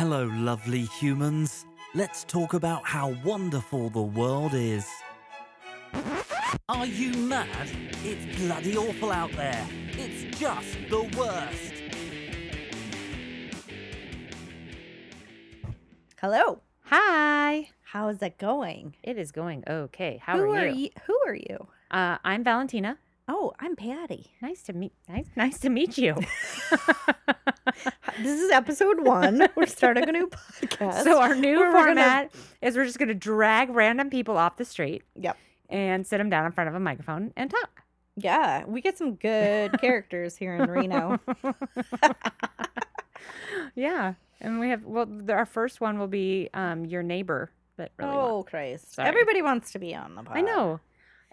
Hello, lovely humans. Let's talk about how wonderful the world is. Are you mad? It's bloody awful out there. It's just the worst. Hello. Hi. How's it going? It is going okay. How who are you? ye- Who are you? Uh, I'm Valentina. Oh, I'm Patty. Nice to meet. Nice, nice to meet you. This is episode one. We're starting a new podcast. so our new Where we're gonna- format is we're just going to drag random people off the street Yep. and sit them down in front of a microphone and talk. Yeah, we get some good characters here in Reno. yeah, and we have well, the, our first one will be um your neighbor. That really oh, Christ. Sorry. Everybody wants to be on the pod. I know,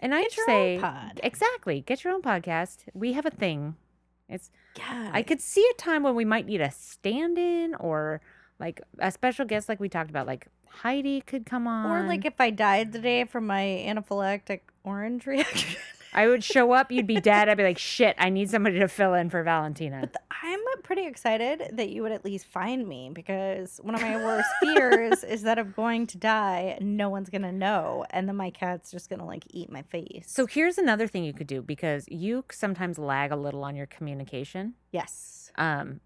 and I Get your say pod. exactly. Get your own podcast. We have a thing. It's Yeah. I could see a time when we might need a stand in or like a special guest, like we talked about, like Heidi could come on. Or like if I died today from my anaphylactic orange reaction. I would show up, you'd be dead. I'd be like, shit, I need somebody to fill in for Valentina. But th- I'm pretty excited that you would at least find me because one of my worst fears is that I'm going to die no one's gonna know, and then my cat's just gonna like eat my face. so here's another thing you could do because you sometimes lag a little on your communication, yes, um,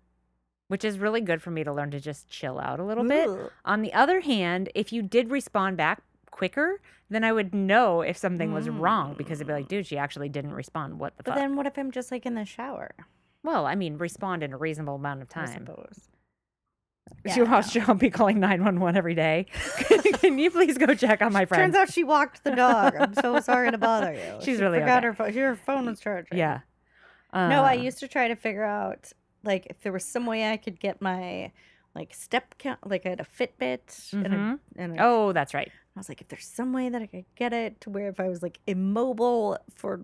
which is really good for me to learn to just chill out a little bit. On the other hand, if you did respond back quicker, then I would know if something was wrong because it'd be like, dude, she actually didn't respond. What the But fuck? then what if I'm just like in the shower? well, I mean, respond in a reasonable amount of I time. suppose. Yeah, Yeah, I'll, I'll be calling 911 every day. Can you please go check on my friend? Turns out she walked the dog. I'm so sorry to bother you. She's She really forgot okay. her phone. Her phone was charging. yeah. no, I Uh, used to try to figure out like if there was some way I could get my like step count. Like I had a Fitbit and, a, Mhm. and a Oh, that's right. I was like, if there's some way that I could get it to where if I was like immobile for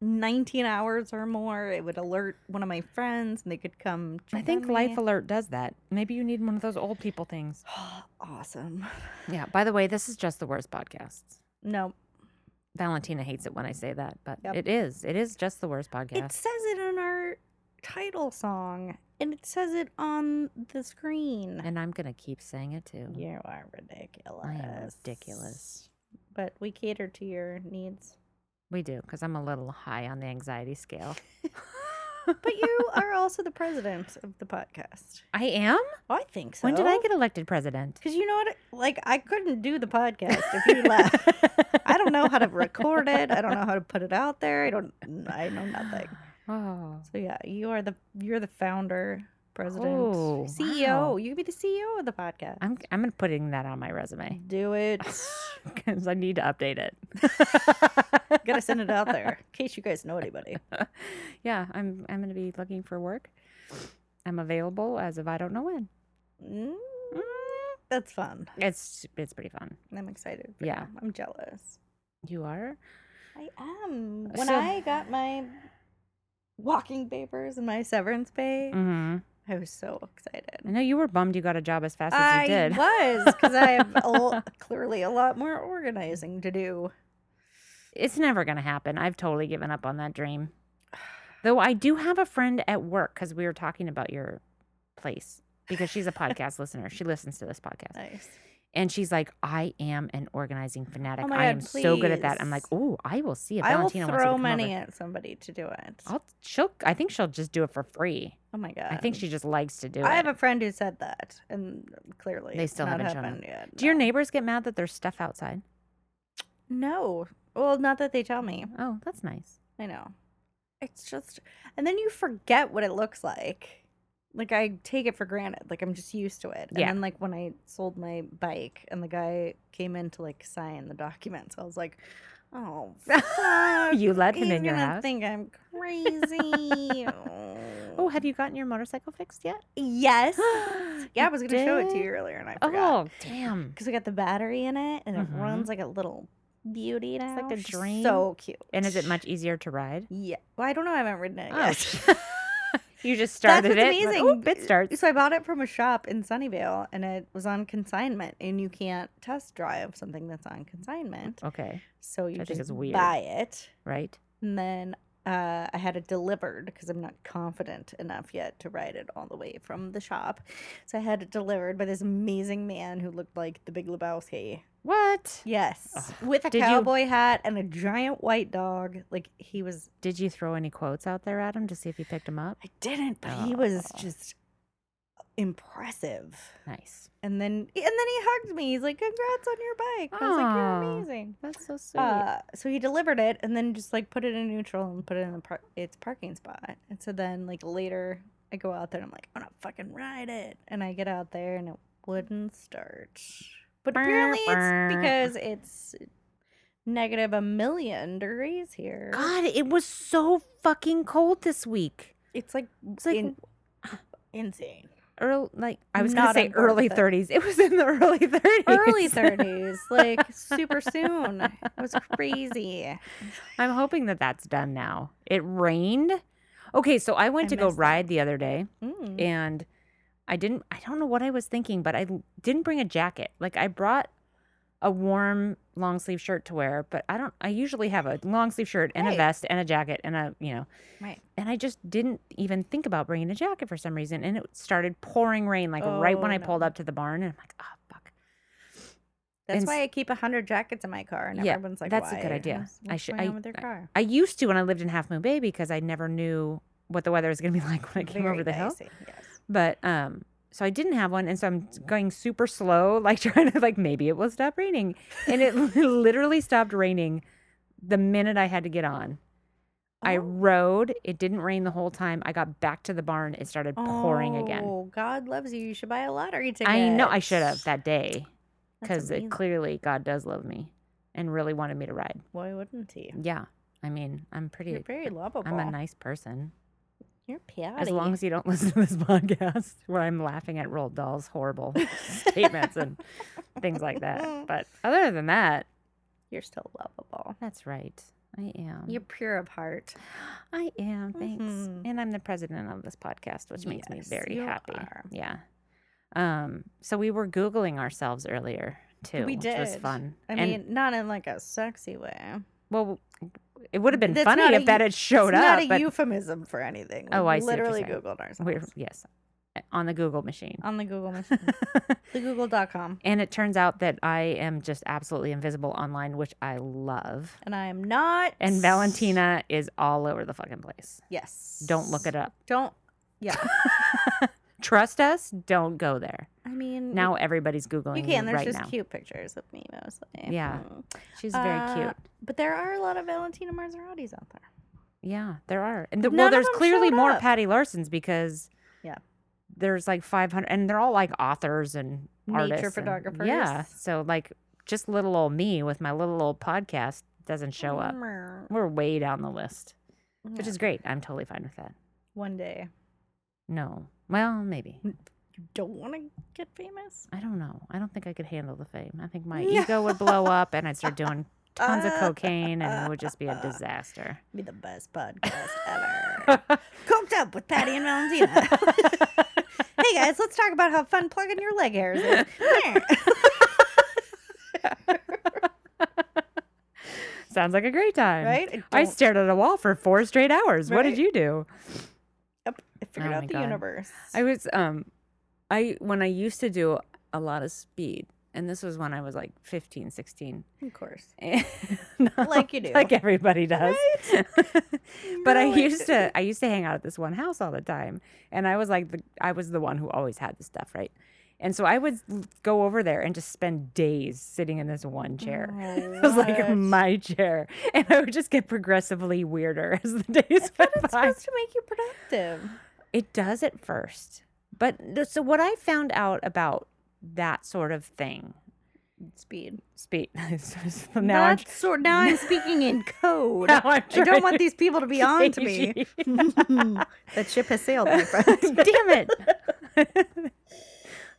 19 hours or more, it would alert one of my friends and they could come. I think Life. Alert does that. Maybe you need one of those old people things. awesome. Yeah. By the way, this is just the worst podcasts. No, Valentina hates it when I say that, but Yep. it is. It is just the worst podcast. it says it in our title song and it says it on the screen. And I'm going to keep saying it too. you are ridiculous. I am ridiculous. But we cater to your needs. We do, because I'm a little high on the anxiety scale. But you are also the president of the podcast. I am? Oh, I think so. When did I get elected president? Because you know what? Like, I couldn't do the podcast if you left. I don't know how to record it. I don't know how to put it out there. I don't. I know nothing. Oh. So yeah, you are the you're the founder, president, Oh, CEO. wow. You could be the CEO of the podcast. I'm I'm gonna putting that on my resume Do it. because I need to update it. Gotta send it out there in case you guys know anybody. yeah, I'm I'm gonna be looking for work. I'm available as of I don't know when. Mm, that's fun. It's it's pretty fun. I'm excited. Yeah. you. I'm jealous. You are? I am. When So- I got my walking papers and my severance pay, Mm-hmm. I was so excited. I know you were bummed you got a job as fast as I you did. I was because I have a l- clearly a lot more organizing to do. It's never gonna happen. I've totally given up on that dream. Though I do have a friend at work because we were talking about your place because she's a podcast listener. She listens to this podcast. Nice. And she's like, I am an organizing fanatic. Oh I God, am so good at that. I'm like, oh, I will see if I will Valentina wants to throw money over. at somebody to do it. I'll she'll I think she'll just do it for free. oh my god! I think she just likes to do I it. I have a friend who said that, and clearly They still haven't shown up. happened yet. do your neighbors get mad that there's stuff outside? No. Well, not that they tell me. Oh, that's nice. I know. It's just, and then you forget what it looks like. Like I take it for granted. Like I'm just used to it. And Yeah. then like when I sold my bike and the guy came in to like sign the documents, I was like, oh. You let him in your house? think I'm crazy. Oh, have you gotten your motorcycle fixed yet? yes. Yeah, I was gonna show it to you earlier and I forgot. Oh, damn. Because we got the battery in it and it Mhm. runs like a little beauty now. It's like a dream. So cute. And is it much easier to ride? Yeah. Well, I don't know. I haven't ridden it Oh. yet. you just That's started what's it. amazing. Like, oh, it starts. So I bought it from a shop in Sunnyvale, and it was on consignment, and you can't test drive something that's on consignment. Okay, So you I just buy it, right. and then uh, I had it delivered because I'm not confident enough yet to ride it all the way from the shop. So I had it delivered by this amazing man who looked like the Big Lebowski. What? Yes, with a Did you- cowboy hat and a giant white dog. Like he was. Did you throw any quotes out there at him to see if he picked him up? I didn't, but he was Oh. just impressive. Nice. And then, and then he hugged me. He's like, "Congrats on your bike." I was like, "You're amazing." That's so sweet. Uh, so he delivered it and then just like put it in neutral and put it in the par- its parking spot. And so then like later I go out there and I'm like, I'm gonna fucking ride it. And I get out there and it wouldn't start. But apparently it's because it's negative a million degrees here. God, it was so fucking cold this week. It's like It's like in- insane. Early, like I was Not gonna say early with it. thirties. It was in the early thirties. Early 30s, like super soon. It was crazy. I'm hoping that that's done now. It rained. Okay, so I went I to go missed that. ride the other day, Mm. and I didn't. I don't know what I was thinking, but I didn't bring a jacket. Like I brought a warm long sleeve shirt to wear, but I don't. I usually have a long sleeve shirt and a vest and a jacket and a you know. Right. And I just didn't even think about bringing a jacket for some reason, and it started pouring rain like right when Oh, I pulled up to the barn, and I'm like, oh fuck. That's And why I keep a hundred jackets in my car, and Yeah, everyone's like, that's a good idea. I should- I- on with your I- car?" I used to when I lived in Half Moon Bay because I never knew what the weather was going to be like when I came Very over the hill. Yes. But um, so I didn't have one, and so I'm going super slow, like trying to like maybe it will stop raining, and it literally stopped raining the minute I had to get on. I Oh. rode. It didn't rain the whole time. I got back to the barn. It started pouring again. Oh, God loves you. You should buy a lottery ticket. I know I should have that day because clearly God does love me and really wanted me to ride. Why wouldn't he? Yeah, I mean I'm pretty. You're very lovable. I'm a nice person. You're pouty. As long as you don't listen to this podcast where I'm laughing at Roald Dahl's horrible statements and things like that. But other than that, you're still lovable. that's right. I am. You're pure of heart. I am. Thanks. Mhm. And I'm the president of this podcast, which makes me very happy. are. Yeah. Um. So we were googling ourselves earlier too, We did. which was fun. I And, mean, not in like a sexy way. well, it would have been That's funny not a if that had showed it's up. not a but euphemism for anything. Oh, I see literally googled ourselves we're yes, eh, on the Google machine. on the Google machine, the Google.com, And it turns out that I am just absolutely invisible online, which I love. and I am not. And Valentina is all over the fucking place. Yes. Don't look it up. Don't. Yeah. Trust us, don't go there. I mean, Now everybody's Googling you can. There's right just now. cute pictures of me mostly. Yeah. Mm. She's very Uh, cute. But there are a lot of Valentina Maseratis out there. Yeah, there are. And the, well, there's clearly more up. Patty Larsons because Yeah. there's like 500, and they're all like authors and Nature artists. and- photographers. yeah. So, like, just little old me with my little old podcast doesn't show up. We're way down the list, which is great. I'm totally fine with that. one day. No. Well, maybe. You don't want to get famous. I don't know. I don't think I could handle the fame. I think my No. ego would blow up and I'd start doing tons of cocaine and it would just be a disaster. Be the best podcast ever. Coked up with Patty and Valentina. hey guys, let's talk about how fun plugging your leg hairs is. Sounds like a great time. right? I don't- stared at a wall for four straight hours. What did you do? Figured Oh out the God. universe. I was um I when I used to do a lot of speed and this was when I was like 15, 16. of course. And- Like you do. Like everybody does. but I used to I used to hang out at this one house all the time. And I was like the I was the one who always had the stuff, right? And so I would go over there and just spend days sitting in this one chair. it was like my chair. And I would just get progressively weirder as the days But went it's by. supposed to make you productive. It does at first. But so what I found out about that sort of thing, Speed. speed. so now I'm, sort. Now I'm speaking in code. I don't want these people to be on to me. That ship has sailed, my friend. Damn it.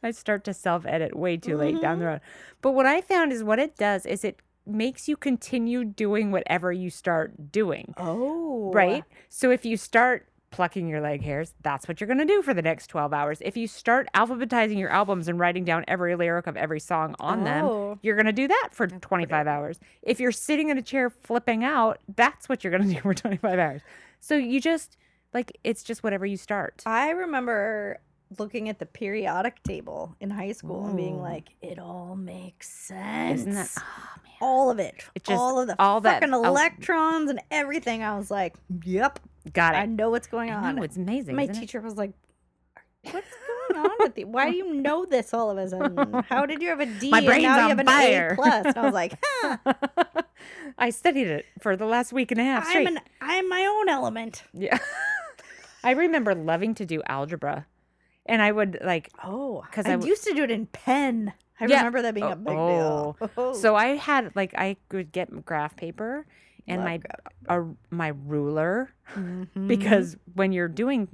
I start to self edit way too late down the Mm-hmm. road. But what I found is what it does is it makes you continue doing whatever you start doing. Oh, Right? So if you start plucking your leg hairs, that's what you're going to do for the next 12 hours. If you start alphabetizing your albums and writing down every lyric of every song on them, Oh. you're going to do that for 25 hours. If you're sitting in a chair flipping out, that's what you're going to do for 25 hours. So you just, like, it's just whatever you start. I remember looking at the periodic table in high school and being like, it all makes sense. Isn't that, oh, man. all of it. It just- all of the all that fucking el- electrons and everything. I was like, yep, Got it. I know what's going I on. know, it's amazing. My isn't it? teacher was like, what's going on with you? Why do you know this all of a sudden? How did you have a D My and brain's now you on have an fire." A plus? And I was like, huh, I studied it for the last week and a half straight. I'm an I'm my own element. Yeah. I remember loving to do algebra. And I would like Oh, 'Cause I, I w- used to do it in pen. I Yeah. remember that being a big deal. Oh, so I had like I could get graph paper and love my a, my ruler Mhm. because when you're doing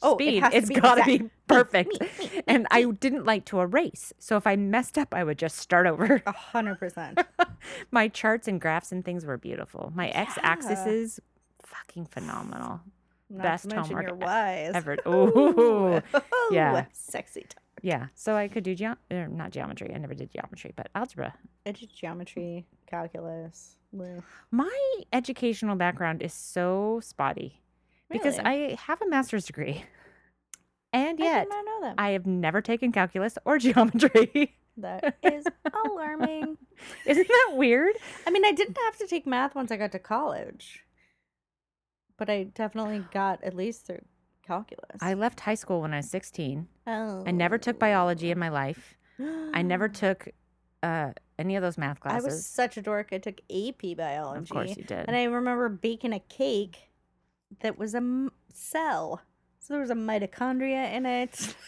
Oh, it speed has it's be got to be perfect. me, me, and I didn't like to erase. So if I messed up I would just start over. a hundred percent. my charts and graphs and things were beautiful. My x-axis is fucking phenomenal. Not Best homework your e- wise. Ever. Ooh. Yeah. sexy time. Yeah, so I could do geo- er, not geometry. I never did geometry, but algebra. I did geometry, calculus. Blue. My educational background is so spotty because Really? I have a master's degree, and I yet not know that. I have never taken calculus or geometry. that is alarming. Isn't that weird? I mean, I didn't have to take math once I got to college, but I definitely got at least through calculus. I left high school when I was 16. oh. I never took oh. biology in my life. I never took uh, any of those math classes. I was such a dork. I took AP biology. of course you did. And I remember baking a cake that was a m- cell. So there was a mitochondria in it.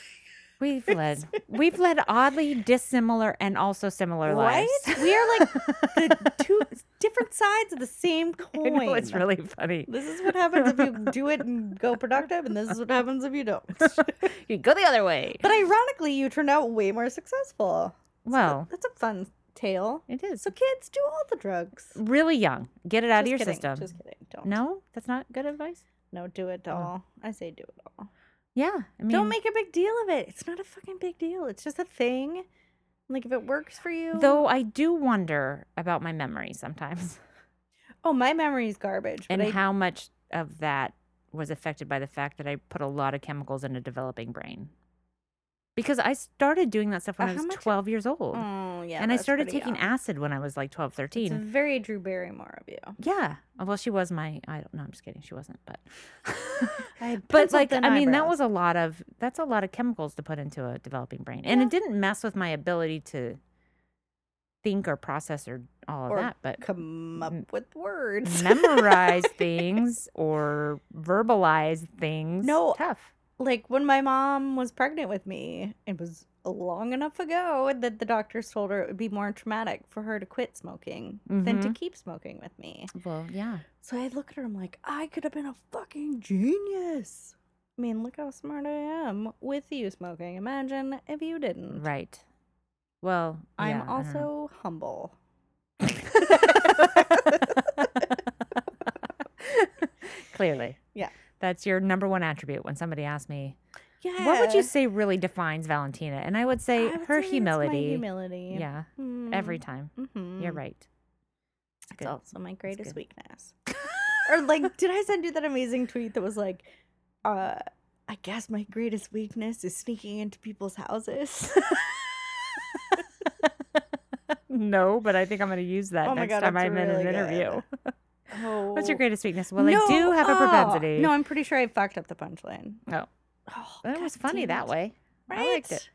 We've led we've led oddly dissimilar and also similar Right? lives. We are like the two different sides of the same coin. Know it's really funny. This is what happens if you do it and go productive, and this is what happens if you don't. You go the other way. But ironically, you turned out way more successful. Well, That's a fun tale. it is So kids, do all the drugs. really young. Get it out of your kidding, system. Just kidding. Don't. No, that's not good advice. No, do it Oh. all. I say do it all. Yeah, I mean, Don't make a big deal of it. It's not a fucking big deal. It's just a thing. Like if it works for you. Though I do wonder about my memory sometimes, Oh, my memory's garbage. And I, how much of that was affected by the fact that I put a lot of chemicals in a developing brain. Because I started doing that stuff when Uh, I was much- 12 years old. Oh yeah. and I started taking young. acid when I was like 12, It's 13. very Drew Barrymore of you. Yeah. Well, she was my, I don't know, I'm just kidding. She wasn't, but. But like, I mean, that was a lot of, that's a lot of chemicals to put into a developing brain. And Yeah. it didn't mess with my ability to think or process or all of Or that, but come up with words. memorize things or verbalize things. No, Tough. Like when my mom was pregnant with me, it was long enough ago that the doctors told her it would be more traumatic for her to quit smoking than to Mhm. keep smoking with me. Well, yeah. So I look at her, I'm like, I could have been a fucking genius. I mean, look how smart I am with you smoking. Imagine if you didn't. Right. Well, I'm yeah, I don't also humble. Clearly. Yeah. That's your number one attribute when somebody asks me, Yeah. what would you say really defines Valentina? And I would say I would her say humility. humility. Yeah. Every time. Mm-hmm. You're right. It's It's also my greatest weakness. or like, did I send you that amazing tweet that was like, uh, I guess my greatest weakness is sneaking into people's houses. no, but I think I'm going to use that Oh next God, time I'm in an interview. oh. What's your oh. greatest weakness? Well, I do have a oh, propensity. No, I'm pretty sure I fucked up the punchline. Oh. Oh, it was funny damn that way. Right? I liked it.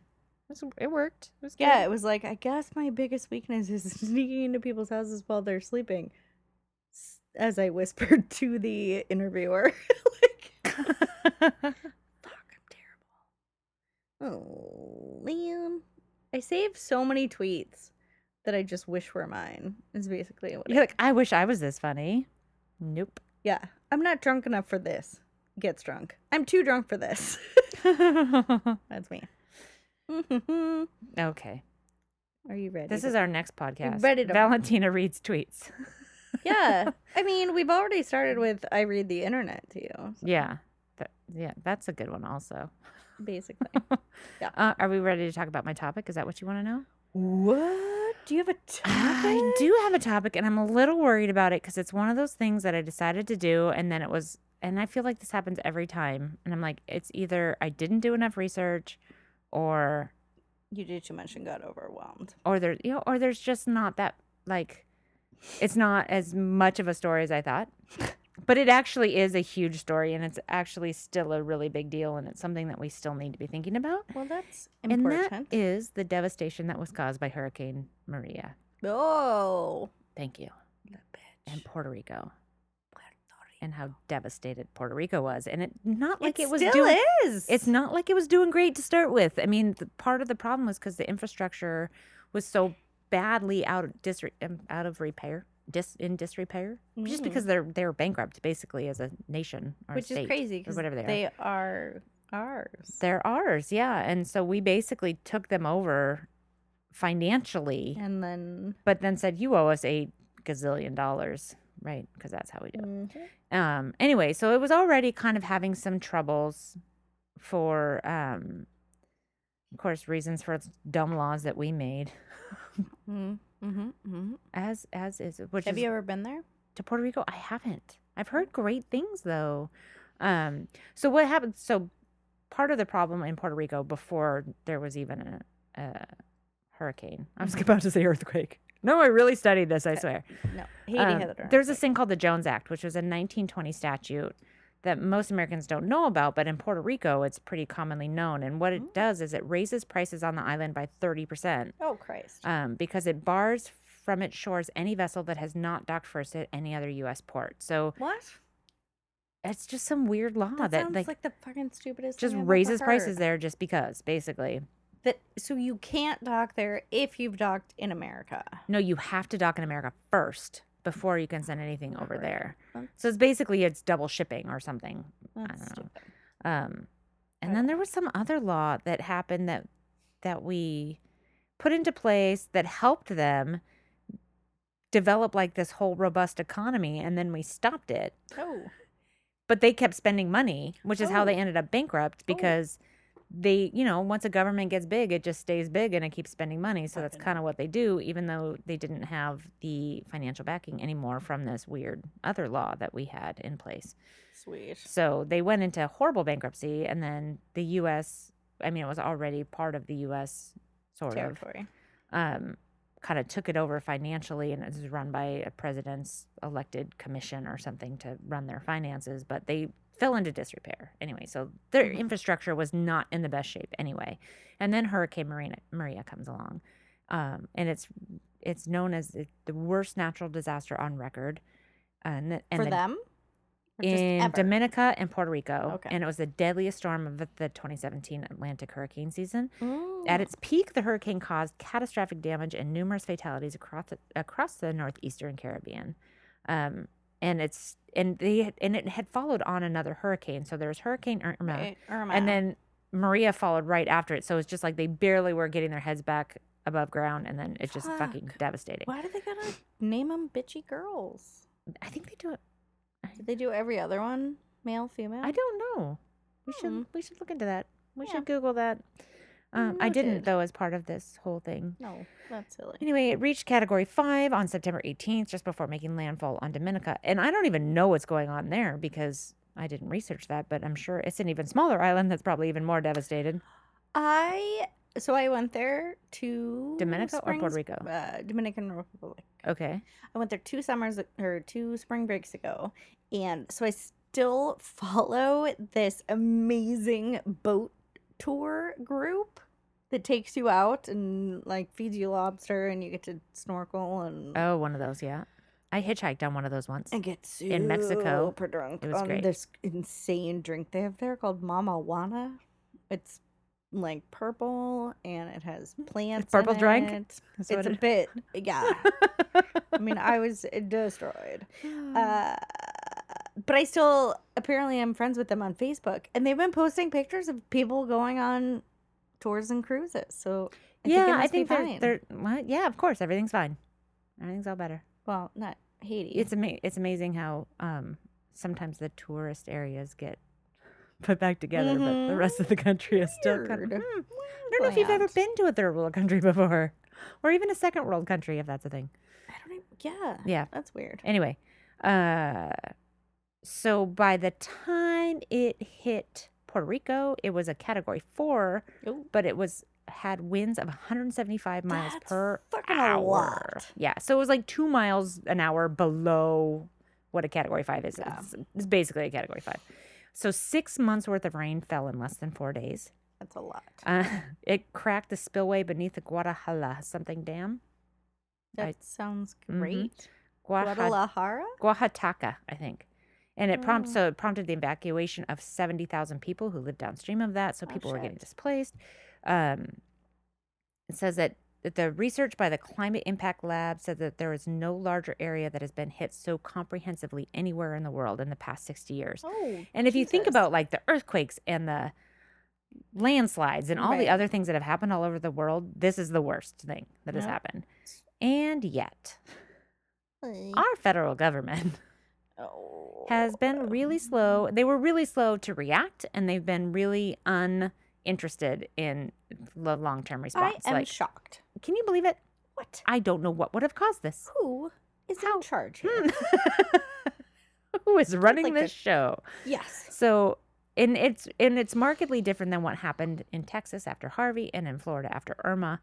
It, was- it worked. It was Yeah, good. it was like, I guess my biggest weakness is sneaking into people's houses while they're sleeping. As I whispered to the interviewer. like, fuck, I'm terrible. Oh, man. I saved so many tweets that I just wish were mine, is basically what You're like, I wish I was this funny. Nope. Yeah. I'm not drunk enough for this. Gets drunk. I'm too drunk for this. That's me. okay. Are you ready? This is our next podcast. ready to- Valentina reads tweets. Yeah. I mean, we've already started with I read the internet to you. so- yeah. That, yeah, that's a good one also. basically. Uh, are we ready to talk about my topic? Is that what you want to know? What? Do you have a topic? I do have a topic, and I'm a little worried about it because it's one of those things that I decided to do, and then it was, and I feel like this happens every time. And I'm like, it's either I didn't do enough research, or You did too much and got overwhelmed. or there, you know, or there's just not that like, it's not as much of a story as I thought. But it actually is a huge story, and it's actually still a really big deal, and it's something that we still need to be thinking about. Well, that's important. And that is the devastation that was caused by Hurricane Maria. oh, Thank you. And. Puerto Rico. Puerto Rico. and how devastated Puerto Rico was. And it not like it, was still doing is. it's not like it was doing great to start with. I mean, the, part of the problem was because the infrastructure was so badly out of dis, um, out of repair, dis in disrepair, just Mhm. because they're they're bankrupt basically as a nation which is crazy because whatever they, are. they are ours. They're ours, yeah. And so we basically took them over financially, and then but then said you owe us eight gazillion dollars, right? Because that's how we do. it. Mhm. um anyway so it was already kind of having some troubles for um of course reasons for dumb laws that we made Mhm. Mhm. Mhm. as as is which Have is you ever been there? to puerto rico i haven't i've heard great things though um so what happened so part of the problem in puerto rico before there was even a, a hurricane i was about to say earthquake no i really studied this i swear No, Haiti Um, had it. there's this thing called the Jones Act, which was a 1920 statute that most Americans don't know about, but in Puerto Rico, it's pretty commonly known. And what Mm. it does is it raises prices on the island by 30% Oh Christ! um, because it bars from its shores any vessel that has not docked first at any other U.S. port. So what? it's just some weird law That, that, sounds like, like, the fucking stupidest. just raises prices there just because, basically. That so you can't dock there if you've docked in America. No, you have to dock in America first before you can send anything over there. So it's basically it's double shipping or something. that's don't know. stupid. Um, and then there was some other law that happened that that we put into place that helped them develop like this whole robust economy, and then we stopped it. Oh, But they kept spending money, which is how Oh. they ended up bankrupt because they, you know, once a government gets big, it just stays big and it keeps spending money. So that's kind of what they do, even though they didn't have the financial backing anymore from this weird other law that we had in place. sweet. So they went into horrible bankruptcy, and then the U.S. I mean, it was already part of the U.S. sort of Territory. um, kind of took it over financially, and it was run by a president's elected commission or something to run their finances. But they fell into disrepair anyway, so their Mhm. infrastructure was not in the best shape anyway. And then Hurricane Maria, Maria comes along, um, and it's it's known as the, the worst natural disaster on record. And, the- and For the- them? In? Dominica and Puerto Rico. Okay. And it was the deadliest storm of the- the 2017 Atlantic hurricane season. At Mm. its peak, the hurricane caused catastrophic damage and numerous fatalities across the, across the northeastern Caribbean. Um, and it's and they had- and it had followed on another hurricane. So there was Hurricane Irma, Right, Irma. and then Maria followed right after it. So it's just like they barely were getting their heads back above ground, and then it's just fucking devastating. why do they gotta name them bitchy girls? I think they do it. Did they do every other one? Male, female? I don't know. We should Hmm. we should look into that. We Yeah. should Google that. Um, I didn't though as part of this whole thing. No, that's silly. Anyway, it reached Category Five on September 18th, just before making landfall on Dominica, and I don't even know what's going on there because I didn't research that. But I'm sure it's an even smaller island that's probably even more devastated. I so I went there to Dominica or Puerto Rico? Uh, Dominican Republic. Okay. I went there two summers or two spring breaks ago, and so I still follow this amazing boat tour group that takes you out and like feeds you lobster, and you get to snorkel and Oh, one of those. Yeah, I hitchhiked on one of those once. and get super in Mexico. drunk It was on great. this insane drink they have there called Mama Juana. It's like purple and it has plants. purple in drink? It. That's It's a it- bit, yeah. I mean, I was destroyed. Uh, but I still apparently am friends with them on Facebook, and they've been posting pictures of people going on tours and cruises. So I yeah, think I think they're, fine. they're well, yeah, of course, everything's fine. Everything's all better. well, not Haiti. It's ama- it's amazing how um sometimes the tourist areas get put back together, but the Mhm. rest of the country is still kind of. Weird. Hmm, I don't know if you've ever been to a third world country before, or even a second world country, if that's a thing. I don't even. Yeah. Yeah. That's weird. Anyway, uh, so by the time it hit Puerto Rico, it was a Category Four, Ooh. but it was had winds of 175 miles That's per hour. lot. Yeah, so it was like two miles an hour below what a Category Five is. Yeah. It's, it's basically a Category Five. So six months worth of rain fell in less than four days. That's a lot. Uh, it cracked the spillway beneath the Guadalajara something dam. That I- sounds Mhm. great. Guaja- Guadalajara. I think. And it prompt Oh. so it prompted the evacuation of seventy thousand people who lived downstream of that. So Oh, people were getting displaced. Um, it says that the research by the Climate Impact Lab said that there is no larger area that has been hit so comprehensively anywhere in the world in the past sixty years. Oh. And if you think about like the earthquakes and the landslides and all the other things that have happened all over the world, this is the worst thing that has happened. And yet, our federal government. has been really slow. They were really slow to react, and they've been really uninterested in the long term response. I am like, shocked. can you believe it? What? I don't know what would have caused this. Who is How- in charge here? Hmm. Who is running like this to- show? yes. So, and it's and it's markedly different than what happened in Texas after Harvey and in Florida after Irma.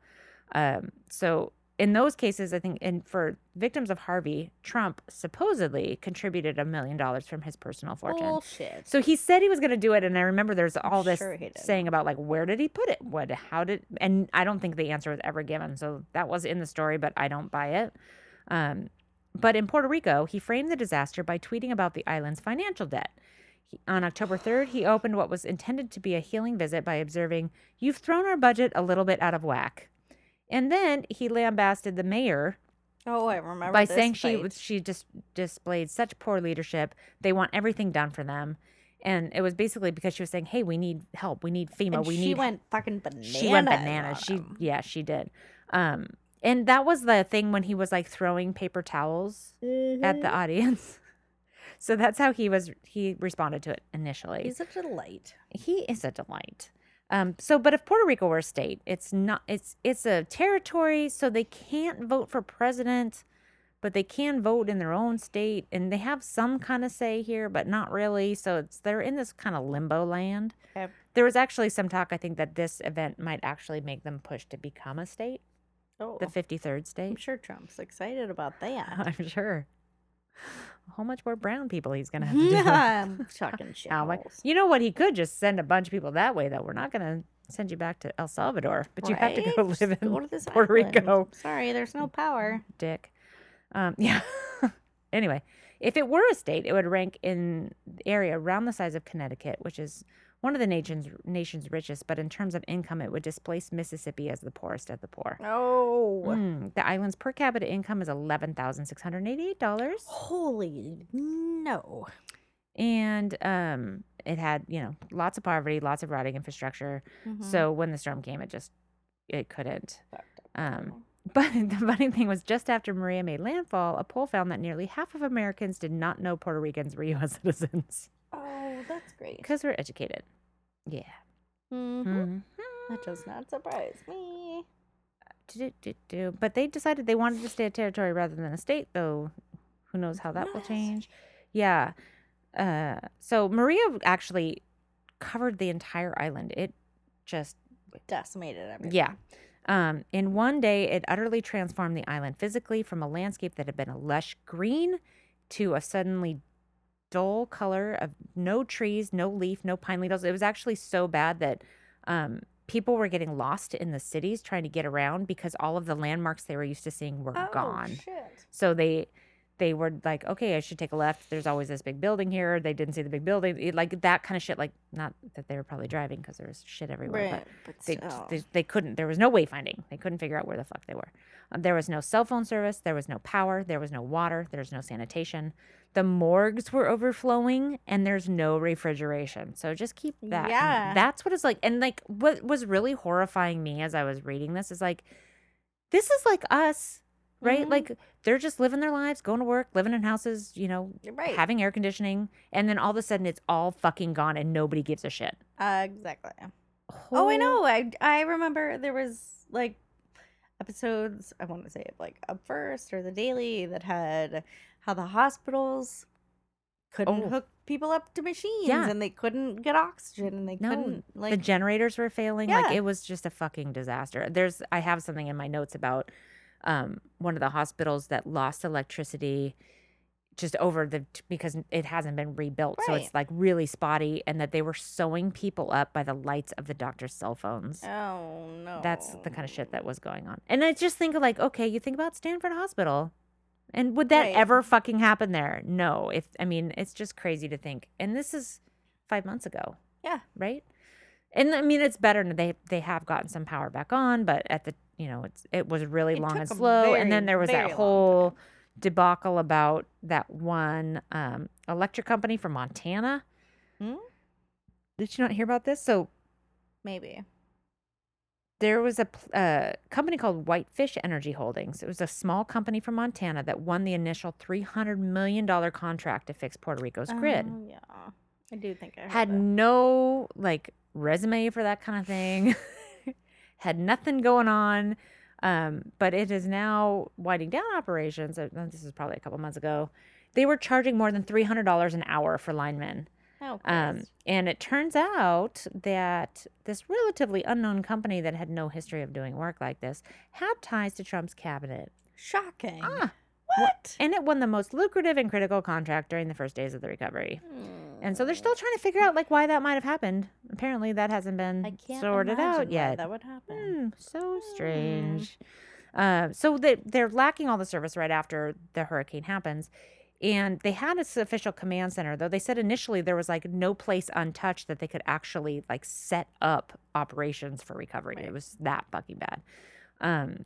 Um, so in those cases, I think, and for victims of Harvey, Trump supposedly contributed a million dollars from his personal fortune. Bullshit. So he said he was going to do it, and I remember there's all this sure saying about like where did he put it? What? How did? And I don't think the answer was ever given. So that was in the story, but I don't buy it. Um, but in Puerto Rico, he framed the disaster by tweeting about the island's financial debt. He, on October 3rd, he opened what was intended to be a healing visit by observing, "You've thrown our budget a little bit out of whack." And then he lambasted the mayor oh, I remember by saying she fight. was she just displayed such poor leadership. They want everything done for them, and it was basically because she was saying, "Hey, we need help. We need FEMA. And we she need." went fucking bananas. she went bananas. She him. yeah, she did. Um, and that was the thing when he was like throwing paper towels at Mm-hmm. the audience. so that's how he was. He responded to it initially He's a delight. he is a delight. Um, so, but if Puerto Rico were a state, it's not. It's it's a territory, so they can't vote for president, but they can vote in their own state, and they have some kind of say here, but not really. So it's they're in this kind of limbo land. Yep. There was actually some talk, I think, that this event might actually make them push to become a state, Oh, the fifty third state. I'm sure Trump's excited about that. I'm sure. How much more brown people he's gonna have to do? I'm talking shit. How much? You know what? He could just send a bunch of people that way, though. We're not going to send you back to El Salvador, but you have to go live in go to this Puerto island. Rico. Sorry, there's no power. Dick. Um, yeah. anyway, if it were a state, it would rank in the area around the size of Connecticut, which is one of the nation's nation's richest. But in terms of income, it would displace Mississippi as the poorest of the poor. Oh, Mm, the island's per capita income is eleven thousand six hundred eighty-eight dollars. holy no! and um it had you know lots of poverty lots of rotting infrastructure Mhm. so when the storm came it just it couldn't um but the funny thing was just after maria made landfall a poll found that nearly half of americans did not know puerto ricans were us citizens oh, that's great. because we're educated yeah Mhm. Mhm. That does not surprise me. But they decided they wanted to stay a territory rather than a state though who knows how that will change yeah uh so maria actually covered the entire island it just Decimated everything. Yeah. Um, in one day, it utterly transformed the island physically from a landscape that had been a lush green to a suddenly dull color of no trees, no leaf, no pine needles. It was actually so bad that um, people were getting lost in the cities trying to get around because all of the landmarks they were used to seeing were Oh, gone. shit. So they they were like, okay, I should take a left. There's always this big building here. They didn't see the big building, It- like that kind of shit. Like not that they were probably driving because there was shit everywhere, but Right, but they, they they couldn't. There was no wayfinding. They couldn't figure out where the fuck they were. Um, there was no cell phone service. There was no power. There was no water. There was no sanitation. The morgues were overflowing, and there's no refrigeration. So just keep that. Yeah. that's what it's like. And like, what was really horrifying me as I was reading this is like, this is like us right? Mhm. Like they're just living their lives, going to work, living in houses, you know, Right. having air conditioning, and then all of a sudden it's all fucking gone and nobody gives a shit. Uh, exactly. Oh, I know. I I remember there was like episodes. I want to say like Up First or The Daily that had how the hospitals couldn't Oh. hook people up to machines Yeah. and they couldn't get oxygen and they No, couldn't like the generators were failing. Like it was just a fucking disaster. There's I have something in my notes about um one of the hospitals that lost electricity just over the because it hasn't been rebuilt. So it's like really spotty and that they were sewing people up by the lights of the doctor's cell phones. oh no. That's the kind of shit that was going on. And I just think of like, okay, you think about Stanford Hospital. And would that Right. ever fucking happen there? No. If I mean, it's just crazy to think. And this is 5 months ago Yeah. right? And I mean, it's better. now They they have gotten some power back on, but at the you know, it's it was really It long and slow. and then there was that whole debacle about that one um, electric company from Montana. Hmm? Did you not hear about this? So Maybe. There was a uh, company called Whitefish Energy Holdings. It was a small company from Montana that won the initial three hundred million dollar contract to fix Puerto Rico's grid. Oh, yeah. I do think I had that. no like resume for that kind of thing had nothing going on um, but it is now winding down operations uh, this is probably a couple months ago they were charging more than $300 an hour for linemen Oh, um, and it turns out that this relatively unknown company that had no history of doing work like this had ties to trump's cabinet shocking. ah, what? and it won the most lucrative and critical contract during the first days of the recovery and so they're still trying to figure out like why that might have happened. Apparently that hasn't been sorted out yet. That would happen. Hmm, so strange. Uh, so they they're lacking all the service right after the hurricane happens. And they had its official command center, though they said initially there was like no place untouched that they could actually like set up operations for recovery. Right. It was that fucking bad. Um,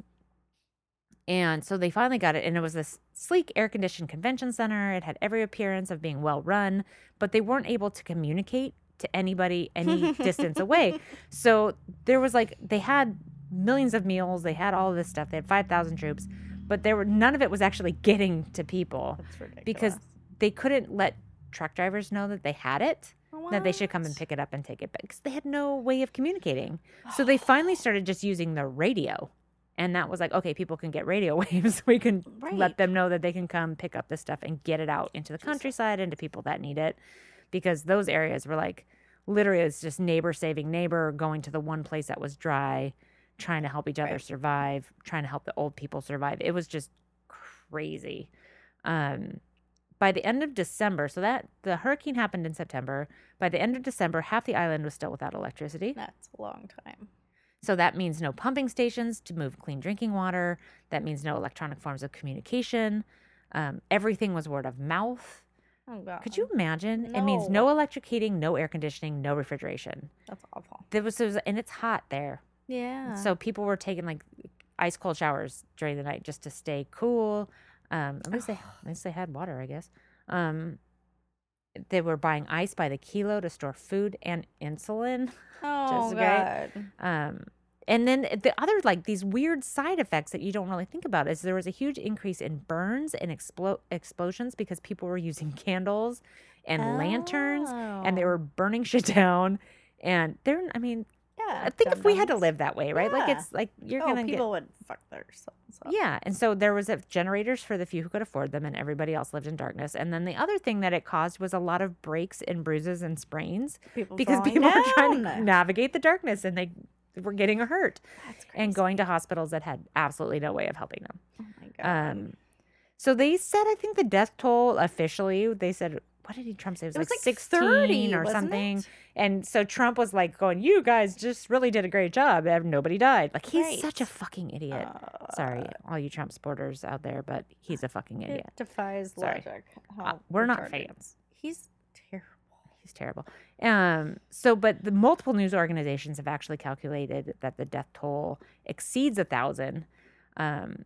and so they finally got it, and it was this sleek, air conditioned convention center. It had every appearance of being well run, but they weren't able to communicate to anybody any distance away. So there was like, they had millions of meals, they had all of this stuff, they had 5,000 troops, but there were none of it was actually getting to people That's because they couldn't let truck drivers know that they had it that they should come and pick it up and take it back because they had no way of communicating. So they finally started just using the radio. And that was like, okay, people can get radio waves. We can Right. let them know that they can come pick up this stuff and get it out into the countryside and to people that need it. Because those areas were like, literally, it's just neighbor saving neighbor, going to the one place that was dry, trying to help each other Right. survive, trying to help the old people survive. It was just crazy. Um, by the end of December, so that the hurricane happened in September. By the end of December, half the island was still without electricity. That's a long time. So that means no pumping stations to move clean drinking water. That means no electronic forms of communication. Um, everything was word of mouth. Oh god. Could you imagine? It means no No. electric heating, no air conditioning, no refrigeration. That's awful. There was, there was and it's hot there. Yeah. So people were taking like ice cold showers during the night just to stay cool. Um, at least they at least they had water, I guess. Um, they were buying ice by the kilo to store food and insulin. oh god. Um, and then the other like these weird side effects that you don't really think about is there was a huge increase in burns and explo- explosions because people were using candles and lanterns and they Oh. were burning shit down. And they're, I mean. I think if we had to live that way, right? Like it's like you're oh, gonna people would fuck themselves get yeah. And so there was a generators for the few who could afford them, and everybody else lived in darkness. And then the other thing that it caused was a lot of breaks and bruises and sprains People because people were trying to navigate the darkness and they were getting hurt and going to hospitals that had absolutely no way of helping them. Oh my god. Um, so they said, I think the death toll officially, they said, what did he Trump say? It was, it was like, like 16 30 or something. it? And so Trump was like going, you guys just really did a great job. Nobody died. Like he's such a fucking idiot. Sorry, Uh, all you Trump supporters out there, but he's a fucking idiot. defies Sorry. logic. Uh, we're not fans. He's terrible. He's terrible. Um, so, but the multiple news organizations have actually calculated that the death toll exceeds a thousand, um,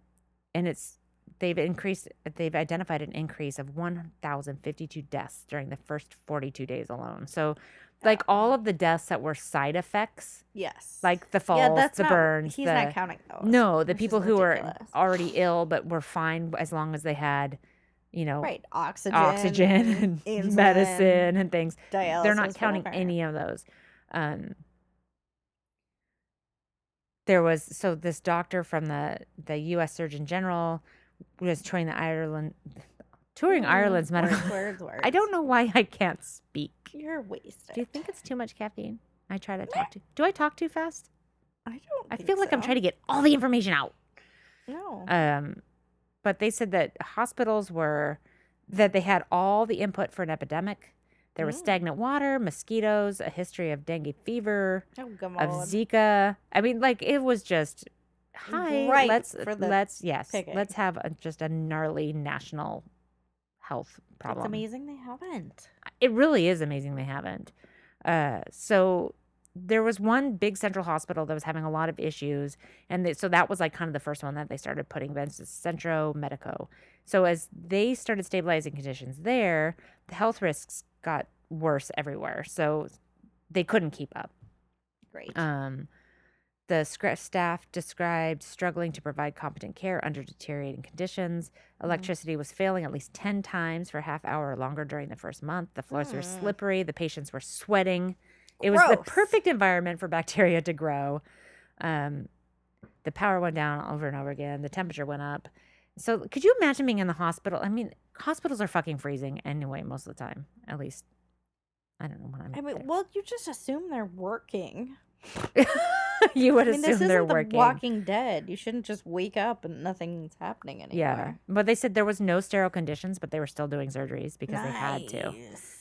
and it's they've increased. They've identified an increase of one thousand fifty-two deaths during the first forty-two days alone. So, like all of the deaths that were side effects, Yes. like the falls, yeah, that's the not, burns, He's the not counting those. no, the people who were already ill but were fine as long as they had, you know, right oxygen, oxygen and insulin, medicine and things. Dialysis, They're not counting whatever. any of those. Um, there was so this doctor from the the U.S. Surgeon General was touring the Ireland, touring Mm, Ireland's medical. Words, words, I don't know why I can't speak. You're wasted. Do you think it's too much caffeine? I try to talk to. Do I talk too fast? I don't. I feel like I'm trying to get all the information out. No. Um, but they said that hospitals were that they had all the input for an epidemic. There was Mm. stagnant water, mosquitoes, a history of dengue fever, oh, of. Zika. I mean, like it was just hi. Ripe let's for the let's yes, picking. let's have a, just a gnarly national health problem. It's amazing they haven't. It really is amazing they haven't. Uh, so there was one big central hospital that was having a lot of issues, and they, so that was like kind of the first one that they started putting beds. Centro Medico. So as they started stabilizing conditions there, the health risks got worse everywhere. So they couldn't keep up. Great. Um, the staff described struggling to provide competent care under deteriorating conditions. Electricity was failing at least 10 times for a half hour or longer during the first month. The floors were Mm. slippery. The patients were sweating. It was the Gross. perfect environment for bacteria to grow. Um, the power went down over and over again. The temperature went up. So, could you imagine being in the hospital? I mean, hospitals are fucking freezing anyway, most of the time. At least, I don't know when I'm. I mean, there. well, you just assume they're working. you would I mean, assume this they're the working. Walking Dead. You shouldn't just wake up and nothing's happening anymore. Yeah, but they said there was no sterile conditions, but they were still doing surgeries because they had to.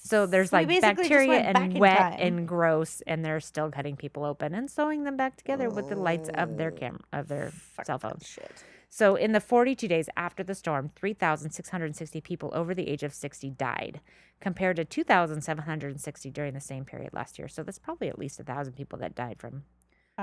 So there's like bacteria and wet time. and gross, and they're still cutting people open and sewing them back together with the lights of their Oh, cam of their fuck cell that phones. Shit. So in the 42 days after the storm, 3,660 people over the age of 60 died, compared to 2,760 during the same period last year. So that's probably at least a thousand people that died from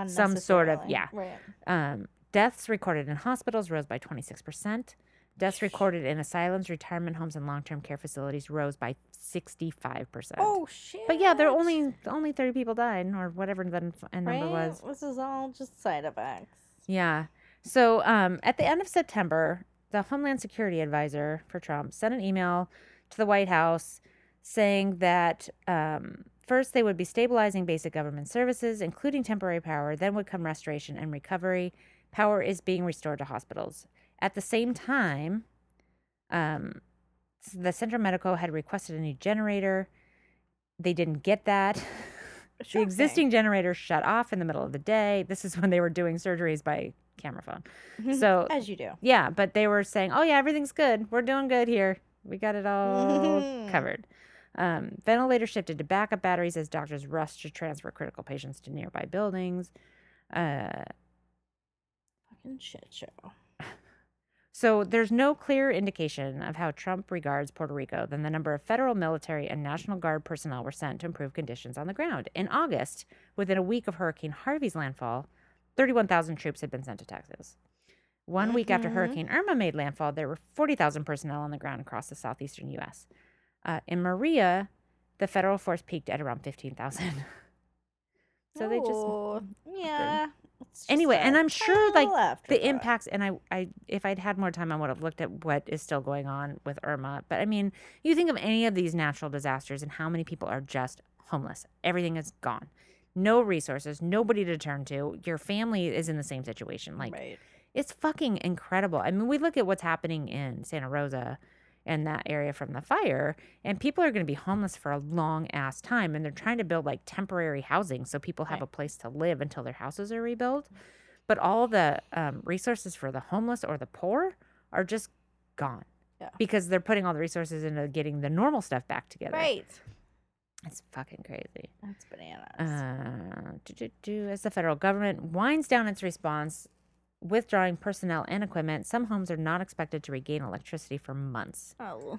Some sort of- yeah. Right. Um, deaths recorded in hospitals rose by 26%. Deaths recorded in asylums, retirement homes, and long-term care facilities rose by 65%. Oh shit. but yeah, there only only 30 people died, or whatever the n- number right? was. This is all just side effects. Yeah. So um, at the end of September, the Homeland Security Advisor for Trump sent an email to the White House saying that um, first they would be stabilizing basic government services, including temporary power, then would come restoration and recovery. Power is being restored to hospitals. At the same time, um, the Centro Medico had requested a new generator. They didn't get that. The Shocking. existing generator shut off in the middle of the day. This is when they were doing surgeries by camera phone. Mhm. So, as you do. yeah, but they were saying, "Oh yeah, everything's good. We're doing good here. We got it all covered." Um, ventilators shifted to backup batteries as doctors rushed to transfer critical patients to nearby buildings. Uh, Fucking shit show. So there's no clear indication of how Trump regards Puerto Rico than the number of federal military and National Guard personnel were sent to improve conditions on the ground. In August, within a week of Hurricane Harvey's landfall, 31,000 troops had been sent to Texas. One week after Mhm. Hurricane Irma made landfall, there were 40,000 personnel on the ground across the southeastern U.S. Uh, in Maria, the federal force peaked at around 15,000. so they just yeah. just Anyway, and I'm sure, like, the impacts and I, I if i'd had more time i would have looked at what is still going on with irma. But i mean you think of any of these natural disasters and how many people are just homeless. Everything is gone. No resources nobody to turn to. Your family is in the same situation. Like right. it's fucking incredible. I mean we look at what's happening in santa rosa and that area from the fire and people are going to be homeless for a long ass time and they're trying to build like temporary housing so people have Right. a place to live until their houses are rebuilt but all the um, resources for the homeless or the poor are just gone Yeah. because they're putting all the resources into getting the normal stuff back together Right. it's fucking crazy That's bananas. uh, do, do, do. As the federal government winds down its response, withdrawing personnel and equipment, some homes are not expected to regain electricity for months. oh.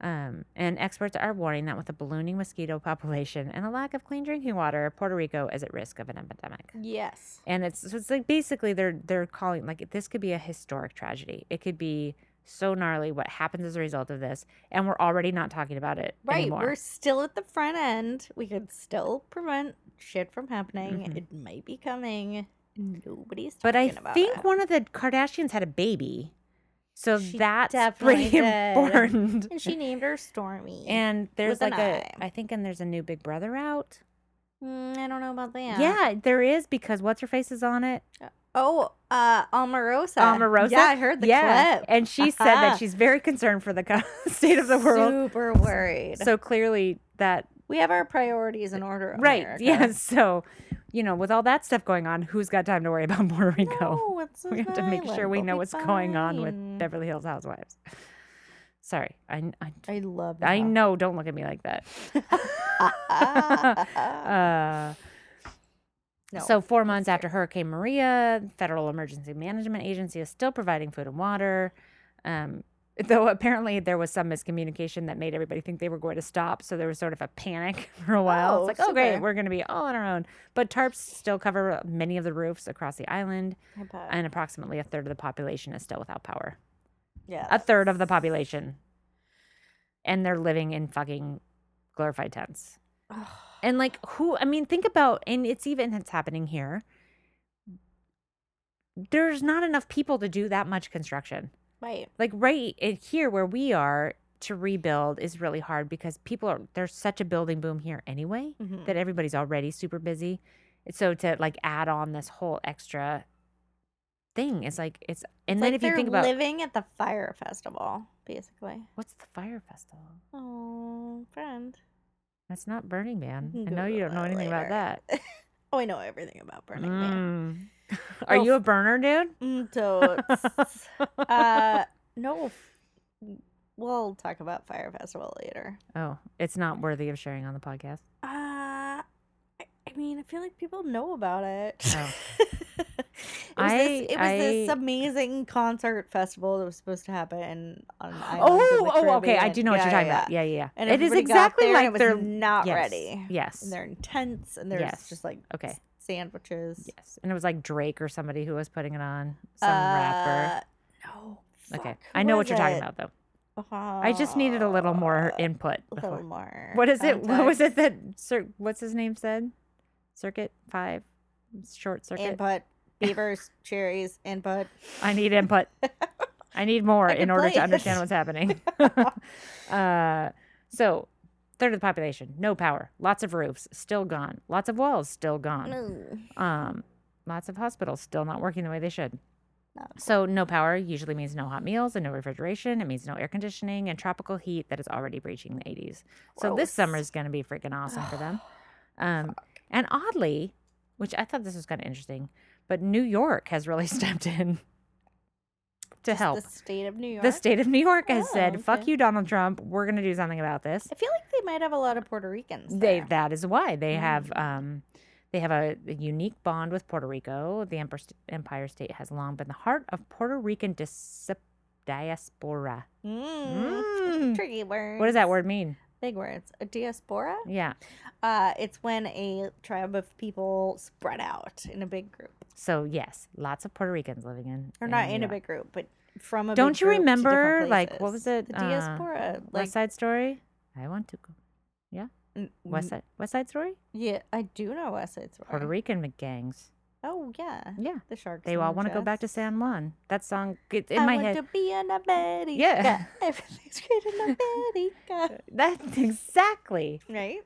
Um, and experts are warning that with a ballooning mosquito population and a lack of clean drinking water, Puerto Rico is at risk of an epidemic. Yes. And it's so it's like basically they're they're calling like this could be a historic tragedy. It could be so gnarly what happens as a result of this, and we're already not talking about it Right. anymore. We're still at the front end. We could still prevent shit from happening. Mhm. It might be coming. Nobody's But I think it. one of the Kardashians had a baby. So She that's definitely pretty did. important. And she named her Stormy. And there's like a, I. I think, and there's a new Big Brother out. Mm, I don't know about that. Yeah, there is because what's her face is on it. Oh, uh, Omarosa. Omarosa. Yeah, I heard the yeah, clip. and she said that she's very concerned for the state of the world. Super worried. So clearly that we have our priorities in order. right, America. yes. So, you know, with all that stuff going on, who's got time to worry about Puerto Rico? No, we have to make sure we know what's going on with. Beverly Hills Housewives. Sorry, I, I, I love. I know. Don't look at me like that. uh, No, so four months fair. after Hurricane Maria, Federal Emergency Management Agency is still providing food and water. Um, though apparently there was some miscommunication that made everybody think they were going to stop, so there was sort of a panic for a while. Oh, it's like, oh great, we're going to be all on our own. But tarps still cover many of the roofs across the island, and approximately a third of the population is still without power. yeah, A third of the population, and they're living in fucking glorified tents. And like who I mean think about and it's even it's happening here. There's not enough people to do that much construction. Right. Like right in here where we are to rebuild is really hard because people are there's such a building boom here anyway Mhm. that everybody's already super busy. So to like add on this whole extra thing is like it's and It's then like if you think about living at the fire festival, basically. what's the fire festival? Oh, friend. That's not Burning Man. I know you don't know anything about that. oh, I know everything about Burning Man. Mm. Are Well, you a burner, dude? Mm, totes. uh, no. We'll talk about Fire Festival later. oh, it's not worthy of sharing on the podcast. Uh, I, I mean, I feel like people know about it. Oh. it was, this, I- it was this amazing concert festival that was supposed to happen on an island in Oh, oh, okay. I do know what Yeah, you're talking yeah, about. Yeah, yeah, yeah. And it is exactly like they're not yes, ready. Yes. And they're intense and there's Yes. just like Okay. Sandwiches. Yes. And it was like Drake or somebody who was putting it on. Some rapper. Uh, No. Okay. fuck, I know what you're talking about though. I just needed a little more Uh, input. A before. little more. What is it? What was it that Sir, what's his name said? Circuit 5 short circuit. Input. Beavers, cherries, input. I need input. I need more I in order to understand what's happening. uh, so, third of the population, no power, lots of roofs still gone, lots of walls still gone, No. um, lots of hospitals still not working the way they should. So, no power usually means no hot meals and no refrigeration. It means no air conditioning and tropical heat that is already breaching the 80s. So, this summer is going to be freaking awesome for them. Um, and oddly, which I thought this was kind of interesting, but New York has really stepped in to Just help. The state of New York. The state of New York has said, Oh, "Fuck you, Donald Trump. We're going to do something about this." I feel like they might have a lot of Puerto Ricans. They there. that is why they have Mm. um they have a, a unique bond with Puerto Rico. The Empire, St- Empire State has long been the heart of Puerto Rican dis- diaspora. Mm. Mm. Tricky words. What does that word mean? Big words. A diaspora? Yeah. Uh, it's when a tribe of people spread out in a big group, So yes, lots of Puerto Ricans living in or not in a big group, but from a. Don't big you remember, like, what was it, The uh, diaspora, like West Side Story. I want to go. Yeah. West Side West Side Story. Yeah, I do know West Side Story. Puerto Rican gangs. Oh yeah, Yeah. the sharks. They all want to go back to. San Juan. That song gets in I my want head. to be an America. Yeah. everything's great in America. That's exactly. right?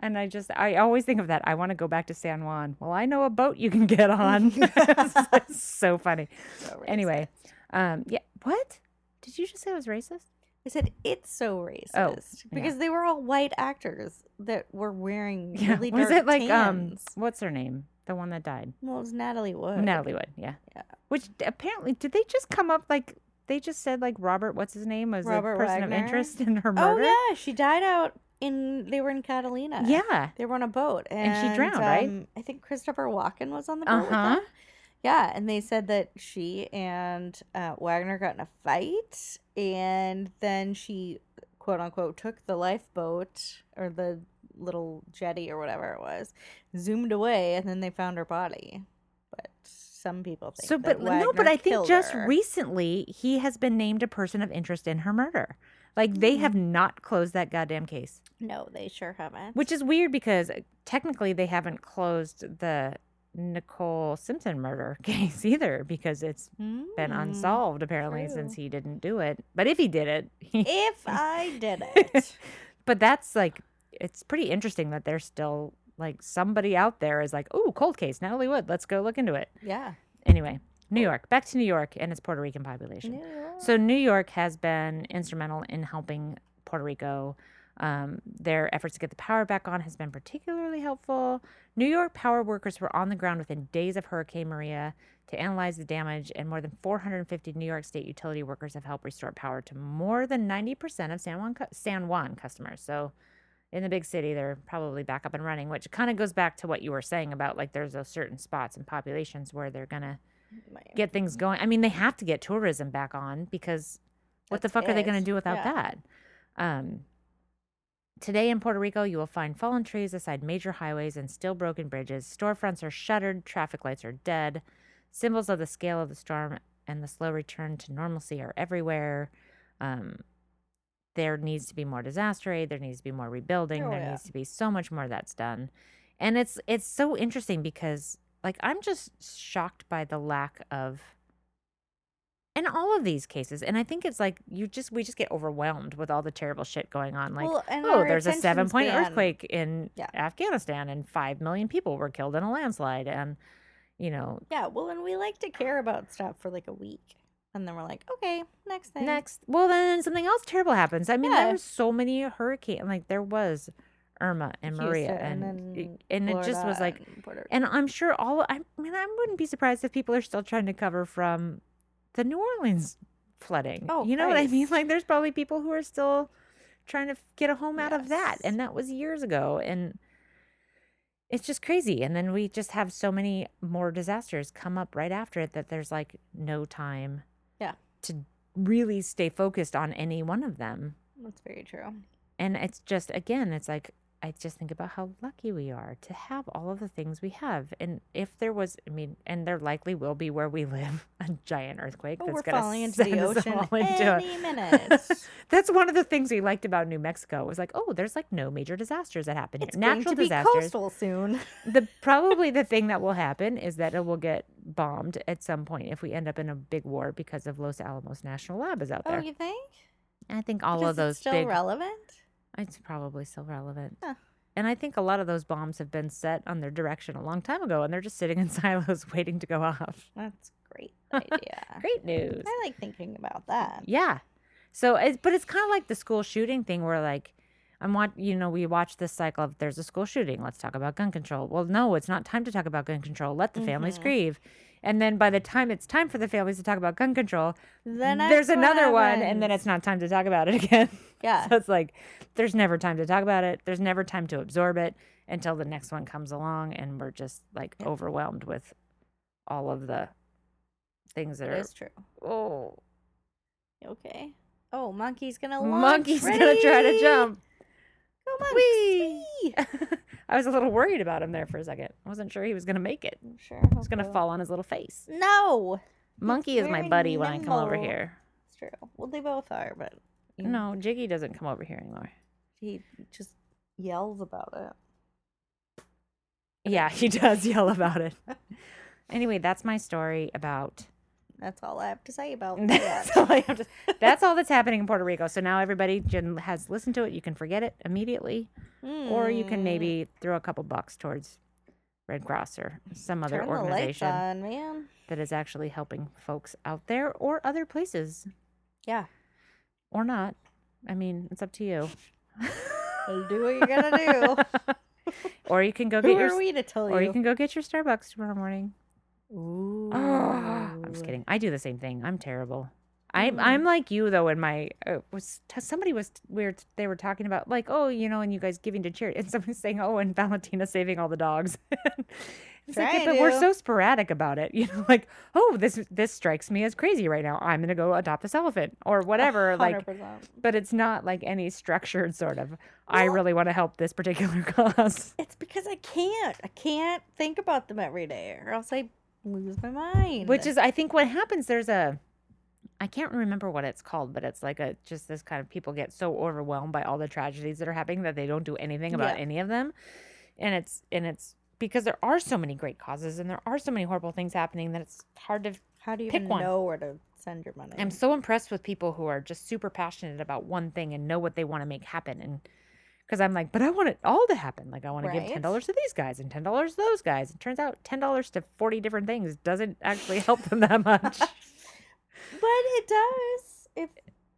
And I just, I always think of that. I want to go back to San Juan. Well, I know a boat you can get on. it's so funny. So Anyway, racist. um, yeah. What? Did you just say I was racist? I said it's so racist Oh, yeah. because they were all white actors that were wearing Yeah. really was it like um? What's her name? The one that died. Well, it was Natalie Wood. Natalie Wood. Yeah. Yeah. Which apparently, did they just come up like they just said like Robert? What's his name? Was Robert a person Wagner? of interest in her murder? Oh yeah, she died out in. They were in Catalina. Yeah. They were on a boat, and, And she drowned, right? um, I think Christopher Walken was on the boat Uh with huh. them. Yeah, and they said that she and uh, Wagner got in a fight, and then she, quote unquote, took the lifeboat or the little jetty or whatever it was, zoomed away, and then they found her body. But some people think. So, that but no, but I think just her. recently he has been named a person of interest in her murder. Like they have Mm-hmm. not closed that goddamn case, no, they sure haven't. which is weird because technically they haven't closed the Nicole Simpson murder case either because it's been Mm, unsolved apparently since he didn't do it. But if he did it, he, If I did it, but that's like it's pretty interesting that there's still like somebody out there is like, oh, cold case, Natalie Wood, let's go look into it. yeah. Anyway, New York, back to New York and its Puerto Rican population. New So New York has been instrumental in helping Puerto Rico. Um, their efforts to get the power back on has been particularly helpful. New York power workers were on the ground within days of Hurricane Maria to analyze the damage, and more than 450 New York State utility workers have helped restore power to more than 90% of San Juan, San Juan customers. So in the big city, they're probably back up and running, which kind of goes back to what you were saying about like there's those certain spots and populations where they're going to Man, get things going. I mean, they have to get tourism back on because what the fuck are they going to do without Yeah. that? Um, today in Puerto Rico, you will find fallen trees beside major highways and still broken bridges. Storefronts are shuttered, traffic lights are dead. Symbols of the scale of the storm and the slow return to normalcy are everywhere. Um, there needs to be more disaster aid. There needs to be more rebuilding. Oh, there yeah. needs to be so much more that's done, and it's it's so interesting because like I'm just shocked by the lack of in all of these cases and i think it's like you just we just get overwhelmed with all the terrible shit going on like Well, oh there's a seven point span- earthquake in Yeah. afghanistan and five million people were killed in a landslide and you know Yeah, well, and we like to care about stuff for like a week, and then we're like, okay, next thing. next well then something else terrible happens i mean Yeah. there were so many hurricanes. like there was irma and maria Houston and and and it just was like and And I'm sure all I mean I wouldn't be surprised if people are still trying to cover from the New Orleans flooding. Oh, you know what I mean? Like there's probably people who are still trying to get a home out of that and that was years ago and it's just crazy and then we just have so many more disasters come up right after it that there's like no time. To really stay focused on any one of them. That's very true. And it's just again, it's like I just think about how lucky we are to have all of the things we have. And if there was, I mean, and there likely will be where we live a giant earthquake Oh, that's going falling to into the ocean into a- any minute. that's one of the things we liked about New Mexico. Was like, oh, there's like no major disasters that happen here. It's going Natural to be disasters. coastal soon. The probably the thing that will happen is that it will get bombed at some point if we end up in a big war because of Los Alamos National Lab is out oh, there. Oh, you think? I think all Because of those still big relevant. It's probably still relevant. Huh. And I think a lot of those bombs have been set on their direction a long time ago, and they're just sitting in silos waiting to go off. That's great idea. Great news. I like thinking about that. Yeah. So, it's, but it's kind of like the school shooting thing where, like, I'm watch, you know, we watch this cycle of there's a school shooting. Let's talk about gun control. Well, no, it's not time to talk about gun control. Let the families Mhm. grieve. And then by the time it's time for the families to talk about gun control, The there's one another one, and then it's not time to talk about it again. Yeah. So it's like there's never time to talk about it. There's never time to absorb it until the next one comes along and we're just like overwhelmed with all of the things that It are is true. oh Okay. Oh, monkey's gonna launch. monkey's gonna try to jump. Oh, whee! whee! I was a little worried about him there for a second. I wasn't sure he was gonna make it. I'm Sure. He was gonna fall on his little face. No. Monkey is my very buddy when I come over nimble. here. It's true. Well, they both are, but you- No, Jiggy doesn't come over here anymore. he just yells about it. Yeah, he does yell about it. Anyway, that's my story about That's all I have to say about That's that. all, I have to, that's all that's happening in Puerto Rico. So now everybody has listened to it. You can forget it immediately, or you can Mm, maybe throw a couple bucks towards Red Cross or some other turn organization on, man. that is actually helping folks out there or other places Yeah. or not. I mean, it's up to you. Well, do what you're gonna do. or you can go Who get are your we to tell or you you? can go get your Starbucks tomorrow morning. Ooh. I'm just kidding. I do the same thing. I'm terrible. I'm. I'm like you though. In my uh, was t- somebody was we were they were talking about like oh you know and you guys giving to charity and somebody's saying oh and Valentina saving all the dogs. it's like yeah, but we're so sporadic about it. You know like oh this this strikes me as crazy right now. I'm gonna go adopt this elephant or whatever. Like 100%. but it's not like any structured sort of. I really want to help this particular cause. It's because I can't. I can't think about them every day, or else I lose my mind. Which is, I think, what happens. There's a, I can't remember what it's called, but it's like a just this kind of people get so overwhelmed by all the tragedies that are happening that they don't do anything about Yeah. any of them, and it's and it's because there are so many great causes and there are so many horrible things happening that it's hard to. how do you pick even one. know where to send your money? I'm so impressed with people who are just super passionate about one thing and know what they want to make happen and. Because I'm like, but I want it all to happen. Like, I want to give ten dollars to these guys and ten dollars to those guys. It turns out ten dollars to forty different things doesn't actually help them that much. but it does if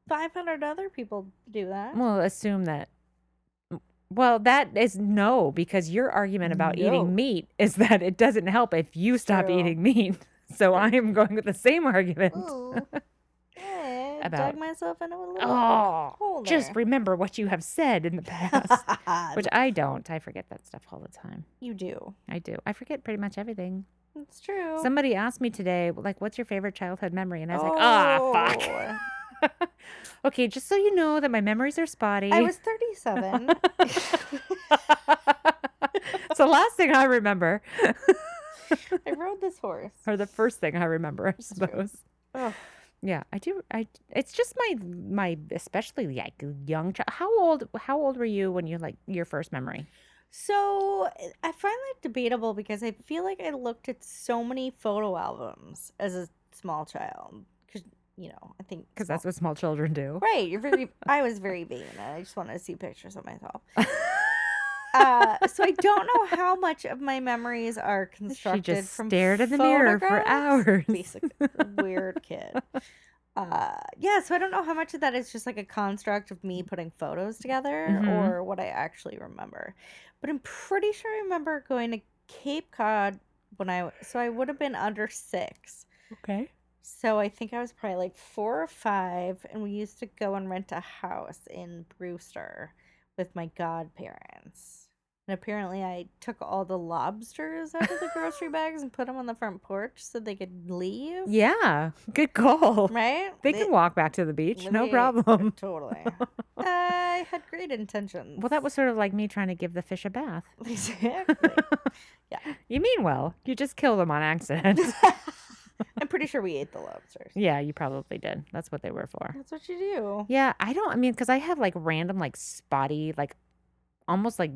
500 other people do that. Well, assume that. Well, that is no, because your argument about No. eating meat is that it doesn't help if you stop True. eating meat. So I am going with the same argument. About- dug myself into a little Oh, hole just remember what you have said in the past, which I don't. I forget that stuff all the time. you do. I do. I forget pretty much everything. It's true. Somebody asked me today, like, what's your favorite childhood memory? And I was like, ah, Oh. fuck. okay, just so you know that my memories are spotty. I was 37. it's the last thing I remember. I rode this horse. or the first thing I remember, I suppose. Ugh. Yeah, I do. I it's just my my especially like young child. How old? How old were you when you like your first memory? So I find that debatable because I feel like I looked at so many photo albums as a small child. Because, you know, I think. Because that's what small children do. Right. You're very. I was very vain. I just wanted to see pictures of myself. Uh, so I don't know how much of my memories are constructed. she just from stared in the mirror for hours. Basically, weird kid. Uh, yeah, so I don't know how much of that is just like a construct of me putting photos together Mhm. or what I actually remember. But I'm pretty sure I remember going to Cape Cod when I so I would have been under six. Okay. So I think I was probably like four or five, and we used to go and rent a house in Brewster with my godparents. And apparently, I took all the lobsters out of the grocery bags and put them on the front porch so they could leave. Yeah. Good call. Right? They can walk back to the beach, no problem. Totally. I had great intentions. Well, that was sort of like me trying to give the fish a bath. exactly. Yeah. You mean well. You just kill them on accident. I'm pretty sure we ate the lobsters. yeah, you probably did. That's what they were for. That's what you do. Yeah, I don't. I mean, because I have like random, like spotty, like almost like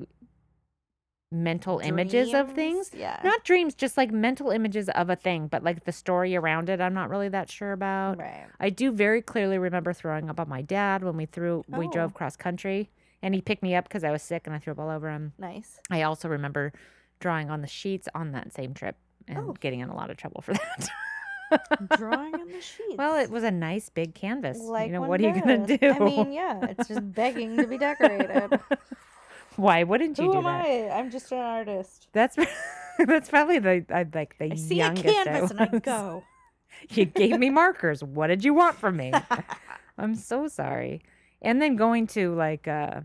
mental images of things. Yeah. Not dreams, just like mental images of a thing, but like the story around it, I'm not really that sure about. right. I do very clearly remember throwing up on my dad when we threw, we Oh. drove cross country, and he picked me up because I was sick and I threw up all over him. Nice. I also remember drawing on the sheets on that same trip and Oh. getting in a lot of trouble for that. Drawing on the sheets. well, it was a nice big canvas. like you know, what are you gonna do? I mean, yeah, it's just begging to be decorated. Why wouldn't you Who do am that? I? I'm just an artist. That's that's probably the I like the I see a youngest canvas and I go. you gave me markers. What did you want from me? I'm so sorry. And then going to like uh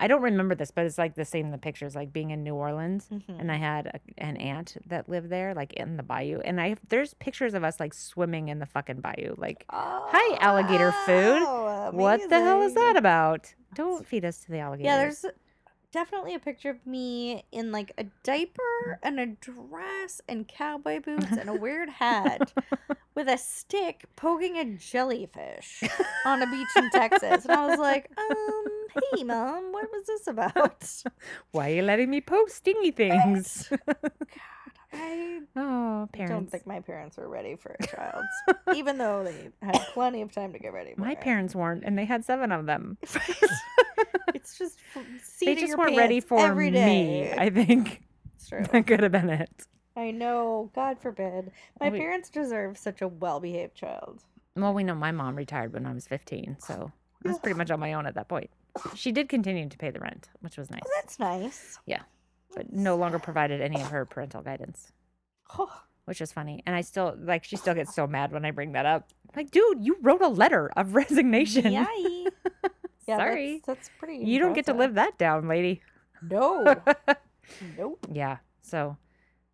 I don't remember this, but it's like the same in the pictures, like being in New Orleans. Mhm. And I had a, an aunt that lived there, like in the bayou. And I there's pictures of us like swimming in the fucking bayou. Like, hi, alligator food. Oh, what the hell is that about? Don't feed us to the alligators. Yeah, there's definitely a picture of me in like a diaper and a dress and cowboy boots and a weird hat with a stick poking a jellyfish on a beach in Texas. And I was like, um, hey, mom, what was this about? Why are you letting me post stingy things? I oh, parents. don't think my parents were ready for a child, even though they had plenty of time to get ready. For My it. parents weren't, and they had seven of them. it's just They just weren't ready for every me. day. I think It's true. that could have been it. I know. God forbid. My oh, We- parents deserve such a well-behaved child. Well, we know my mom retired when I was 15, so I was pretty much on my own at that point. She did continue to pay the rent, which was oh, nice, Oh, that's nice. But no longer provided any of her parental guidance, Oh, which is funny. And I still like she still gets so mad when I bring that up. Like, dude, you wrote a letter of resignation. yay. yeah, Sorry. That's, that's pretty. You don't get to live that down, lady. No. nope. Yeah. So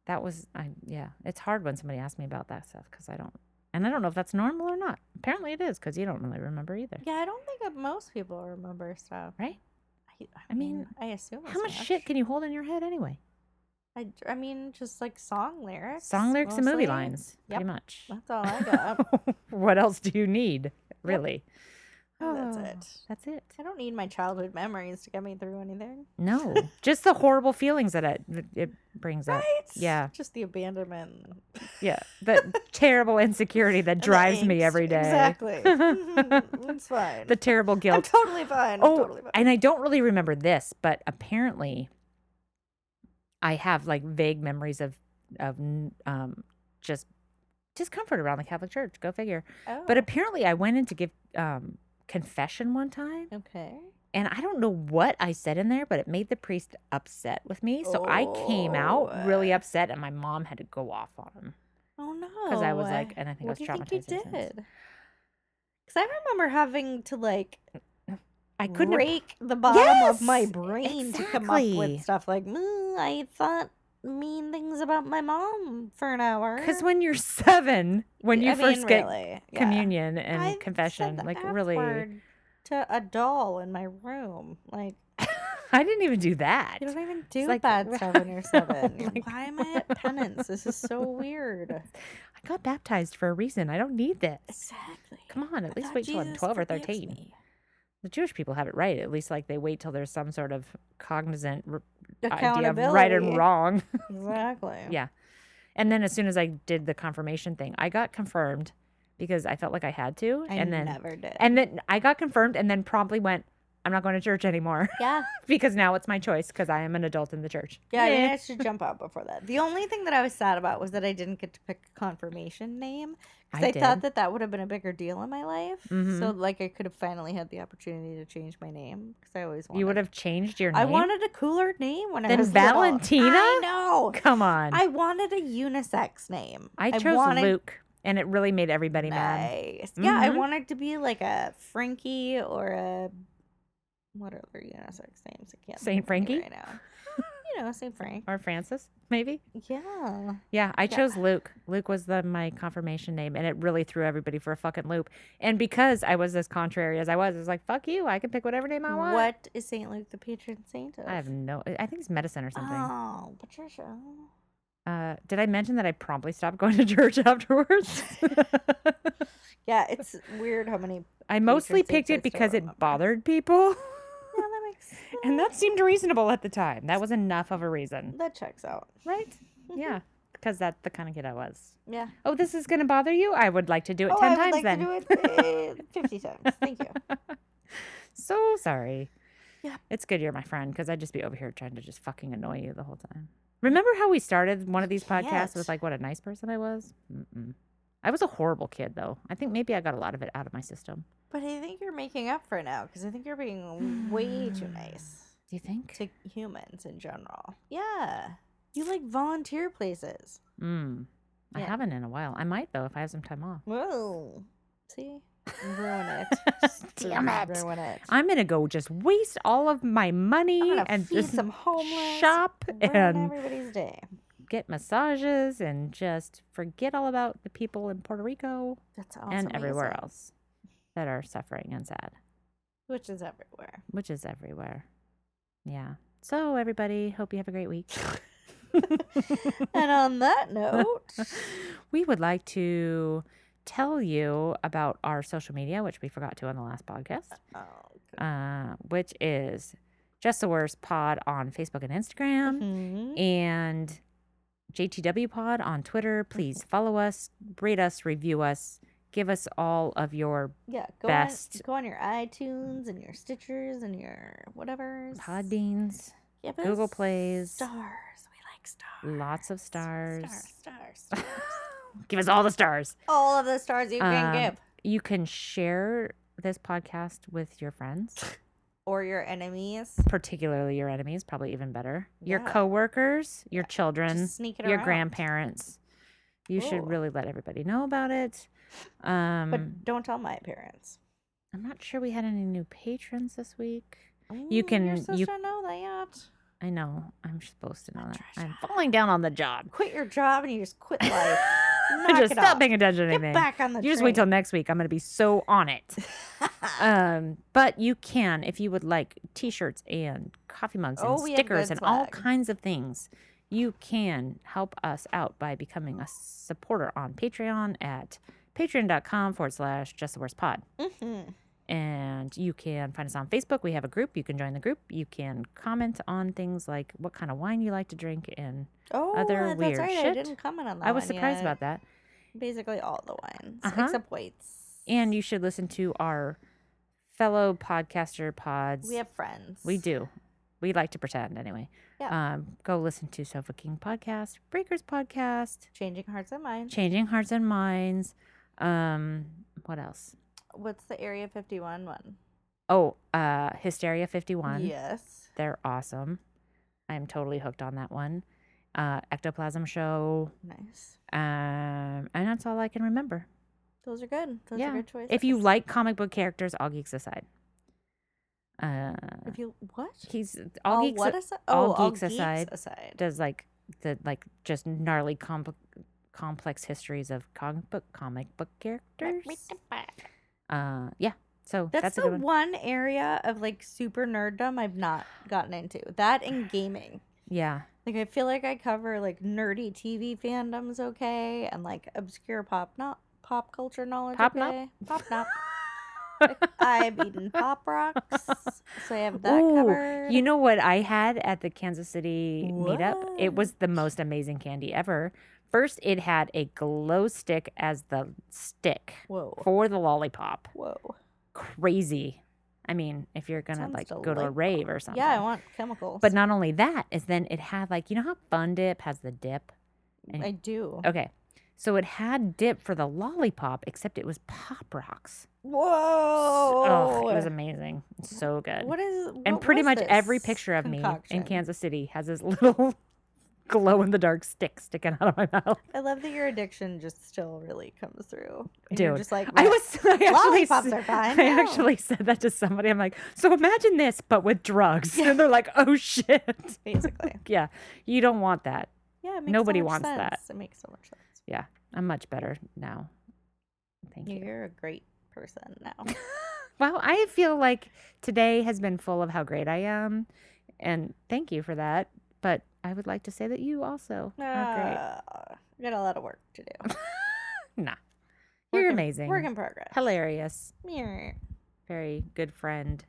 that was I yeah, it's hard when somebody asks me about that stuff cuz I don't and I don't know if that's normal or not. Apparently it is cuz you don't really remember either. Yeah, I don't think that most people remember stuff. Right? I, I, I mean, mean, I assume. How as much shit can you hold in your head anyway? I, I mean, just like song lyrics. Song lyrics and movie mostly. lines, pretty much. That's all I got. what else do you need, really? That's Oh, it. That's it. I don't need my childhood memories to get me through anything. No, just the horrible feelings that it it brings up. Right? Yeah. Just the abandonment. Yeah, the terrible insecurity that and drives me every day. Exactly. it's fine. the terrible I'm guilt. totally fine. I'm Oh, totally fine. and I don't really remember this, but apparently, I have like vague memories of of um just discomfort around the Catholic Church. Go figure. Oh. But apparently, I went in to give um confession one time, okay. and I don't know what I said in there, but it made the priest upset with me. So I came out really Oh. upset, and my mom had to go off on him. Oh no! because I was, like- and I think I what was you think you traumatized since. did? Because I remember having to like I couldn't have rake the bottom of my Yes, brain to come up exactly. with stuff like, "Mm, I thought mean things about my mom for an hour. Because when you're seven, when you I first mean, get really, yeah. communion and I said confession, like really, to a doll in my room. Like I didn't even do that. you don't even do like, bad stuff when you're seven. Like- Why am I at penance? This is so weird. I got baptized for a reason. I don't need this. Exactly. Come on, at I least wait till I'm 12 or 13. me. The Jewish people have it right. At least, like, they wait till there's some sort of cognizant r- idea of right and wrong. Exactly. Yeah. And then as soon as I did the confirmation thing, I got confirmed because I felt like I had to. I and then, never did. and then I got confirmed and then promptly went, I'm not going to church anymore yeah, because now it's my choice because I am an adult in the church. yeah, I mean. I should jump out before that. The only thing that I was sad about was that I didn't get to pick a confirmation name. I I, thought that that would have been a bigger deal in my life. So, Mhm. like, I could have finally had the opportunity to change my name because I always wanted. You would have changed your name. I wanted a cooler name when I was little. Valentina? I know. Come on. I, I wanted a unisex name. I chose wanted Luke, and it really made everybody mad. Yeah, I Mhm. wanted to be like a Frankie or a what other unisex names? I can't. Saint think of any Frankie? right now. You know, Saint Frank. Or Francis, maybe. Yeah. Yeah, I Yeah. chose Luke. Luke was the my confirmation name, and it really threw everybody for a fucking loop. And because I was as contrary as I was, it was like, "Fuck you! I can pick whatever name I want." What is Saint Luke the patron saint of? I have no. I think it's medicine or something. Oh, Patricia. Uh, did I mention that I promptly stopped going to church afterwards? Yeah, it's weird how many. I mostly picked it because it bothered people, Yeah, that makes. And that seemed reasonable at the time. That was enough of a reason, that checks out. right? Yeah, because that's the kind of kid I was. Yeah. Oh, this is gonna bother you? I would like to do it oh, ten I would times like then. to do it uh, fifty times. Thank you. so sorry. Yeah. It's good you're my friend because I'd just be over here trying to just fucking annoy you the whole time. Remember how we started one of these podcasts can't. with like what a nice person I was? Mm-mm. I was a horrible kid though. I think maybe I got a lot of it out of my system. But I think you're making up for it now because I think you're being way too nice Do you think? to humans in general. Yeah. You like volunteer places. Mm. I haven't in a while. I might though if I have some time off. Whoa. See? Ruin it. Damn it. Ruin it. I'm gonna go just waste all of my money and feed just some homeless. shop ruin and everybody's day. Get massages and just forget all about the people in Puerto Rico That's also and everywhere amazing. else that are suffering and sad, Which is everywhere. which is everywhere. Yeah. So everybody, hope you have a great week. and on that note, we would like to tell you about our social media, which we forgot to on the last podcast, oh, uh, which is Just the Worst Pod on Facebook and Instagram, mhm. and JTW Pod on Twitter. Please follow us, rate us, review us, give us all of your yeah, go best- on go on your iTunes and your Stitchers and your whatever. Podbeans, Give Google Plays. Stars. We like stars. lots of stars. Stars. Stars. stars. give us all the stars. All of the stars you can Um, give. You can share this podcast with your friends, Or your enemies. particularly your enemies, probably even better. Your Yeah. coworkers, your children, Just sneak it your around. grandparents. You should Ooh. really let everybody know about it. Um, But don't tell my parents. I'm not sure we had any new patrons this week. You can- supposed you- to know that. I know. I'm supposed to know that. I'm falling down on the job. Quit your job and you just quit life. Just stop off. paying attention to Get anything. back on the You just wait till train. next week. I'm going to be so on it. um, but you can, if you would like t-shirts and coffee mugs and Oh, we have stickers and all kinds of things, you can help us out by becoming a supporter on Patreon at patreon.com forward slash just the worst pod. Mm-hmm. And you can find us on Facebook. We have a group. You can join the group. You can comment on things like what kind of wine you like to drink. And Oh, Other that's weird right. I shit. didn't comment on that. I was one surprised yet. about that. Basically all the wines Uh-huh. except whites. And you should listen to our fellow podcaster pods. we have friends. We do. We like to pretend anyway. Yeah. Um, go listen to Sofa King podcast, Breakers podcast, Changing hearts and minds. Changing Hearts and Minds. Um, what else? What's the Area 51 one? Oh, uh, Hysteria 51. Yes. They're awesome. I'm totally hooked on that one. Uh, Ectoplasm Show. Nice. Um, and that's all I can remember. Those are good. Those yeah. are good choices. If you like comic book characters, all geeks aside. Uh, if you what? he's all, geeks what aside? all Oh, all geeks geeks aside. aside. does like the like just gnarly compl- complex histories of comic book comic book characters. Uh, yeah. So That's, that's, the one. one area of like super nerddom I've not gotten into. That and gaming. Yeah. Like I feel like I cover like nerdy TV fandoms okay, and like obscure pop not pop culture knowledge Pop nop? Pop not. I've eaten pop rocks, so I have that Ooh, covered. You know what I had at the Kansas City meetup? It was the most amazing candy ever. First, it had a glow stick as the stick Whoa. for the lollipop. Whoa. Crazy. I mean, if you're gonna Sounds like go to a rave or something. Yeah, I want chemicals. But not only that, is then it had like you know how Fun Dip has the dip. and- I do. Okay, so it had dip for the lollipop, except it was pop rocks. Whoa. Oh, it was amazing. So good. What is and pretty much every picture of me in? Kansas City has this little glow in the dark stick sticking out of my mouth. I love that your addiction just still really comes through. And you're Dude, just like I was I actually Lollipops are fine, I no. actually said that to somebody. I'm like, so imagine this, but with drugs, and they're like, oh shit. basically. yeah, you don't want that. Yeah, it makes Nobody so wants sense. that. It makes so much sense. Yeah, I'm much better now. Thank you. You're a great person now. Well, I feel like today has been full of how great I am, and thank you for that. But I would like to say that you also are great. Uh, we got a lot of work to do. Nah, you're in- amazing. Work in progress. Hilarious. Meh. Very good friend.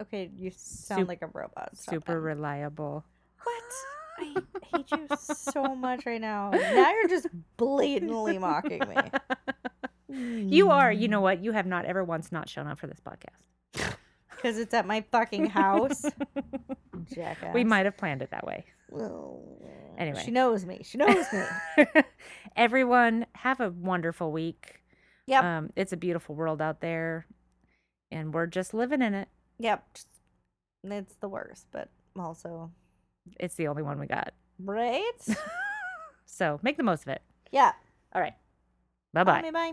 Okay, you sound like a robot. Stop super it. reliable. What? I hate you so much right now. Now you're just blatantly mocking me. You are. You know what? You have not ever once not shown up for this podcast. Because it's at my fucking house. Jackass. We might have planned it that way. Well, Anyway. She knows me. She knows me. Everyone, have a wonderful week. Yep. Um, it's a beautiful world out there, and we're just living in it. Yep. It's the worst, but also, It's the only one we got. right? So make the most of it. yeah. All right. Bye bye. Bye bye.